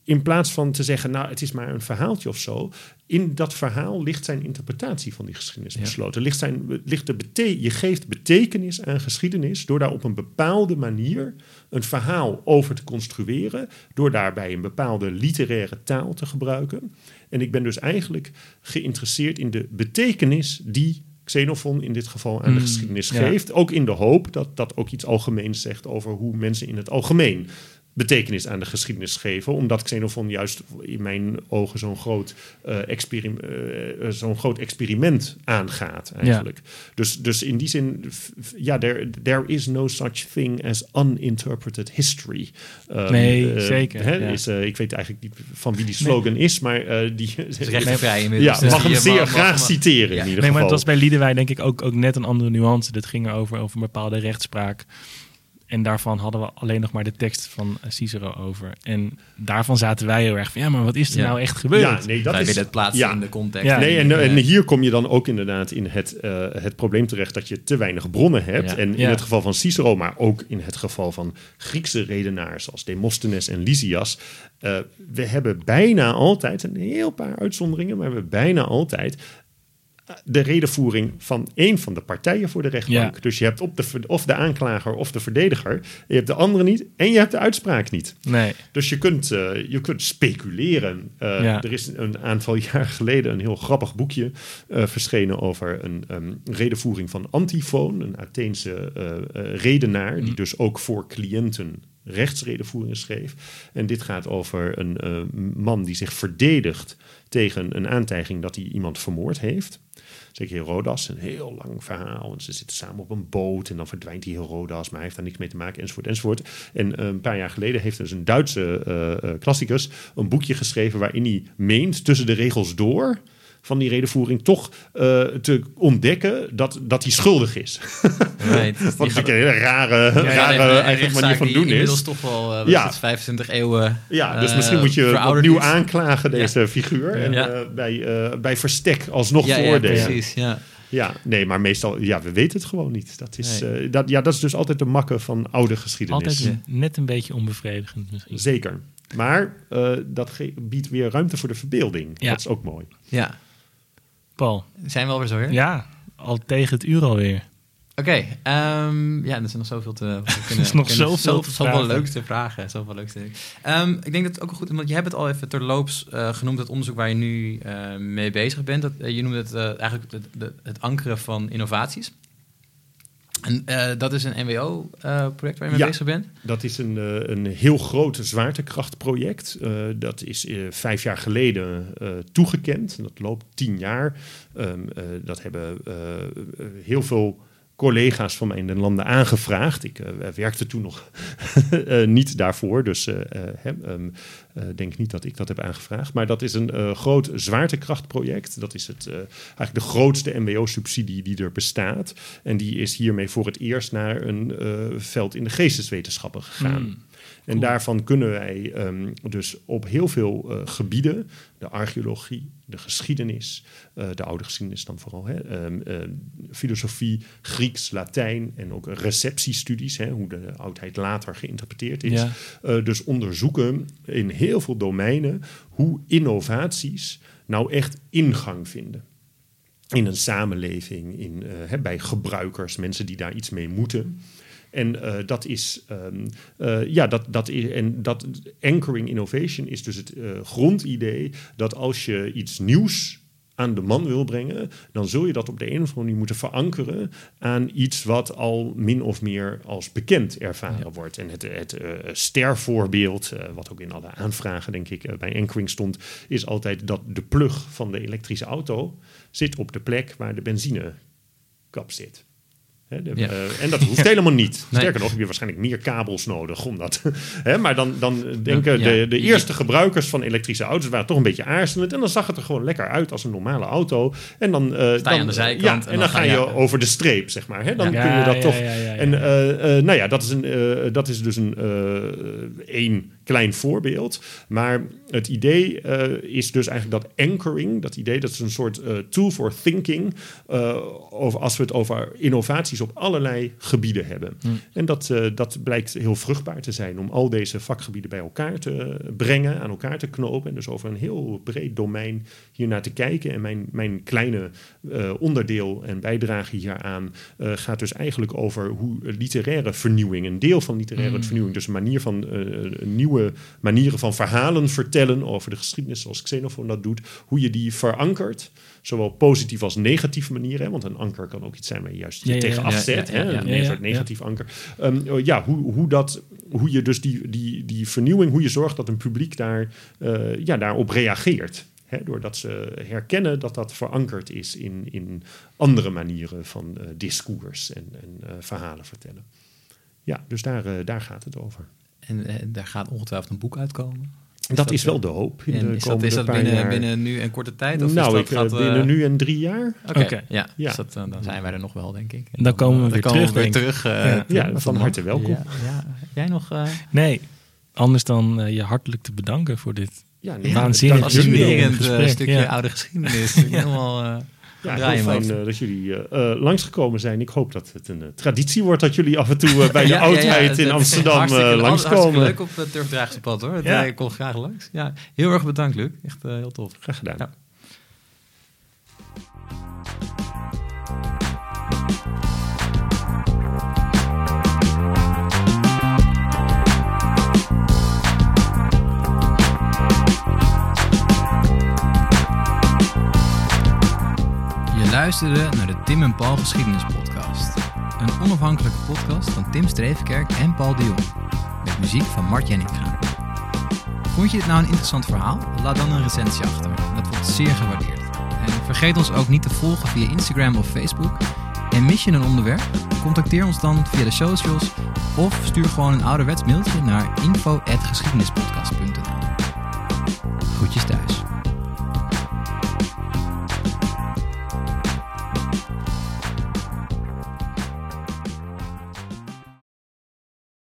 in plaats van te zeggen, nou, het is maar een verhaaltje of zo, in dat verhaal ligt zijn interpretatie van die geschiedenis Ja. besloten. Ligt zijn, ligt de bete je geeft betekenis aan geschiedenis door daar op een bepaalde manier een verhaal over te construeren, door daarbij een bepaalde literaire taal te gebruiken. En ik ben dus eigenlijk geïnteresseerd in de betekenis die Xenophon in dit geval aan de Mm, geschiedenis ja. geeft. Ook in de hoop dat dat ook iets algemeens zegt over hoe mensen in het algemeen betekenis aan de geschiedenis geven. Omdat Xenophon juist in mijn ogen zo'n groot, eh, experim- eh, zo'n groot experiment aangaat eigenlijk. Dus, dus in die zin, ja, there, there is no such thing as uninterpreted history. Um, Nee, eh, zeker, hè, ja. is, eh, ik weet eigenlijk niet van wie die slogan is, maar eh, die... Is inmiddels. Ja, dus mag hem zeer mag- graag mag- citeren in ieder Nee, maar geval. het was bij Liedewij denk ik ook, ook net een andere nuance. Dat ging over, over een bepaalde rechtspraak. En daarvan hadden we alleen nog maar de tekst van eh, Cicero over. En daarvan zaten wij heel erg van... ja, maar wat is er Ja. nou echt gebeurd? Ja, nee, dat Wij is... willen het plaatsen ja. in de context. Ja. Nee, en, Eh, en hier kom je dan ook inderdaad in het, eh, het probleem terecht dat je te weinig bronnen hebt. Ja. En in Ja. het geval van Cicero, maar ook in het geval van Griekse redenaars als Demosthenes en Lysias. eh, we hebben bijna altijd, een heel paar uitzonderingen, maar we hebben bijna altijd de redenvoering van één van de partijen voor de rechtbank. Ja. Dus je hebt op de, of de aanklager of de verdediger. Je hebt de andere niet en je hebt de uitspraak niet. Nee, Dus je kunt, eh, je kunt speculeren. Eh, Ja. Er is een aantal jaar geleden een heel grappig boekje eh, verschenen over een ehm, redenvoering van Antifoon, een Atheense redenaar, die Mm. dus ook voor cliënten rechtsredenvoeringen schreef. En dit gaat over een eh, man die zich verdedigt tegen een aantijging dat hij iemand vermoord heeft. Zeker Herodas, een heel lang verhaal. En ze zitten samen op een boot en dan verdwijnt die Herodas, maar hij heeft daar niks mee te maken, enzovoort, enzovoort. En eh, een paar jaar geleden heeft dus een Duitse eh, klassicus een boekje geschreven waarin hij meent tussen de regels door van die redenvoering toch eh, te ontdekken dat, dat hij schuldig is. Right. Wat natuurlijk een hele rare, Ja, rare manier van die doen Inmiddels is. toch wel eh, wat Ja. is het, 25 eeuwen. Ja, dus eh, misschien moet je opnieuw aanklagen, deze figuur. En eh, bij, eh, bij verstek alsnog Ja, ja, veroordelen. precies. Ja. Ja, nee, maar meestal, ja, we weten het gewoon niet. Dat is, Nee. eh, dat, ja, dat is dus altijd de makke van oude geschiedenis. altijd net een beetje onbevredigend misschien. Zeker. Maar eh, dat biedt weer ruimte voor de verbeelding. Ja. Dat is ook mooi. ja. Paul, Zijn we alweer zo weer? ja, al tegen het uur alweer. Oké, ehm, ja, er is nog zoveel te... kunnen- is nog zoveel zo- te Zoveel vragen. leuks te vragen. Zoveel leuks te... Ehm, ik denk dat het ook wel goed is, want je hebt het al even terloops eh genoemd, het onderzoek waar je nu eh, mee bezig bent. Dat, eh, je noemde het eigenlijk het, het ankeren van innovaties. En eh, dat is een NWO-project waar je mee Ja. bezig bent. Dat is een, eh, een heel groot zwaartekrachtproject. Eh, dat is eh, vijf jaar geleden eh, toegekend. Dat loopt tien jaar. Ehm, eh, dat hebben eh, eh, heel veel collega's van mij in de landen aangevraagd. Ik uh, werkte toen nog uh, niet daarvoor, dus uh, denk niet dat ik dat heb aangevraagd. Maar dat is een groot zwaartekrachtproject. Dat is het, eigenlijk de grootste MBO-subsidie die er bestaat. En die is hiermee voor het eerst naar een veld in de geesteswetenschappen gegaan. Hmm. En daarvan kunnen wij um, dus op heel veel uh, gebieden, de archeologie, de geschiedenis, uh, de oude geschiedenis dan vooral, hè, um, uh, filosofie, Grieks, Latijn en ook receptiestudies, hè, hoe de oudheid later geïnterpreteerd is. Ja. dus onderzoeken in heel veel domeinen hoe innovaties nou echt ingang vinden in een samenleving, in, uh, bij gebruikers, mensen die daar iets mee moeten. En uh, dat is, um, uh, ja, dat, dat is, en dat anchoring innovation is dus het uh, grondidee dat als je iets nieuws aan de man wil brengen, dan zul je dat op de een of andere manier moeten verankeren aan iets wat al min of meer als bekend ervaren ja. wordt. En het, het uh, stervoorbeeld, uh, wat ook in alle aanvragen denk ik uh, bij anchoring stond, is altijd dat de plug van de elektrische auto zit op de plek waar de benzinekap zit. De, ja. uh, en dat hoeft helemaal niet. Nee. Sterker nog, heb je waarschijnlijk meer kabels nodig om dat. He, maar dan, dan denken ja, de, de eerste gebruikers van elektrische auto's waren toch een beetje aarzelend. En dan zag het er gewoon lekker uit als een normale auto. En dan, uh, Sta je dan, aan de zijkant. Ja, en, dan, ga je, je over de streep, zeg maar. He, dan kun je dat toch. En uh, nou ja, dat is, een, dat is dus een één klein voorbeeld. Maar het idee is dus eigenlijk dat anchoring, dat idee, dat is een soort tool for thinking. over, als we het over innovatie op allerlei gebieden hebben. Hmm. En dat, uh, dat blijkt heel vruchtbaar te zijn om al deze vakgebieden bij elkaar te brengen, aan elkaar te knopen. En dus over een heel breed domein hier naar te kijken. En mijn, mijn kleine uh, onderdeel en bijdrage hieraan uh, gaat dus eigenlijk over hoe literaire vernieuwing, een deel van literaire Hmm. vernieuwing, dus een manier van nieuwe manieren van verhalen vertellen over de geschiedenis, zoals Xenophon dat doet, hoe je die verankert zowel positief als negatieve manieren. Want een anker kan ook iets zijn waar je juist je Ja, tegen ja, afzet. ja, ja, hè, ja, een soort negatief anker. Um, ja, hoe, hoe, dat, hoe je dus die, die, die vernieuwing, hoe je zorgt dat een publiek daar, uh, ja, daarop reageert. Hè, doordat ze herkennen dat dat verankerd is in, in andere manieren van uh, discours en, en uh, verhalen vertellen. Ja, dus daar, daar gaat het over. En daar gaat ongetwijfeld een boek uitkomen. Is dat, dat, is wel de hoop. In en de is dat, is dat binnen, jaar. binnen nu en korte tijd? Of nou, is ik, dat, gaat, binnen uh, nu en drie jaar. Oké, okay. ja. ja. Dus dat, dan zijn wij er nog wel, denk ik. En dan komen we weer dan terug. We weer terug uh, ja, ja van harte welkom. Ja, ja. Jij nog? uh, Nee, anders dan uh, je hartelijk te bedanken voor dit ja, nee, waanzinnig fascinerend uh, stukje ja. oude geschiedenis. Helemaal... Ja, heel fijn uh, dat jullie uh, langsgekomen zijn. Ik hoop dat het een traditie wordt dat jullie af en toe bij de ja, oudheid ja, in Amsterdam langskomen. leuk op het Turfdraagse pad hoor. Ik kom graag langs. Ja, heel erg bedankt Luc. Echt heel tof. Graag gedaan. Luisterde naar de Tim en Paul Geschiedenis Podcast. Een onafhankelijke podcast van Tim Streefkerk en Paul de Jong. Met muziek van Mart Jenninga. Vond je dit nou een interessant verhaal? Laat dan een recensie achter. Dat wordt zeer gewaardeerd. En vergeet ons ook niet te volgen via Instagram of Facebook. En mis je een onderwerp? Contacteer ons dan via de socials of stuur gewoon een ouderwets mailtje naar info.geschiedenispodcast.nl Groetjes thuis.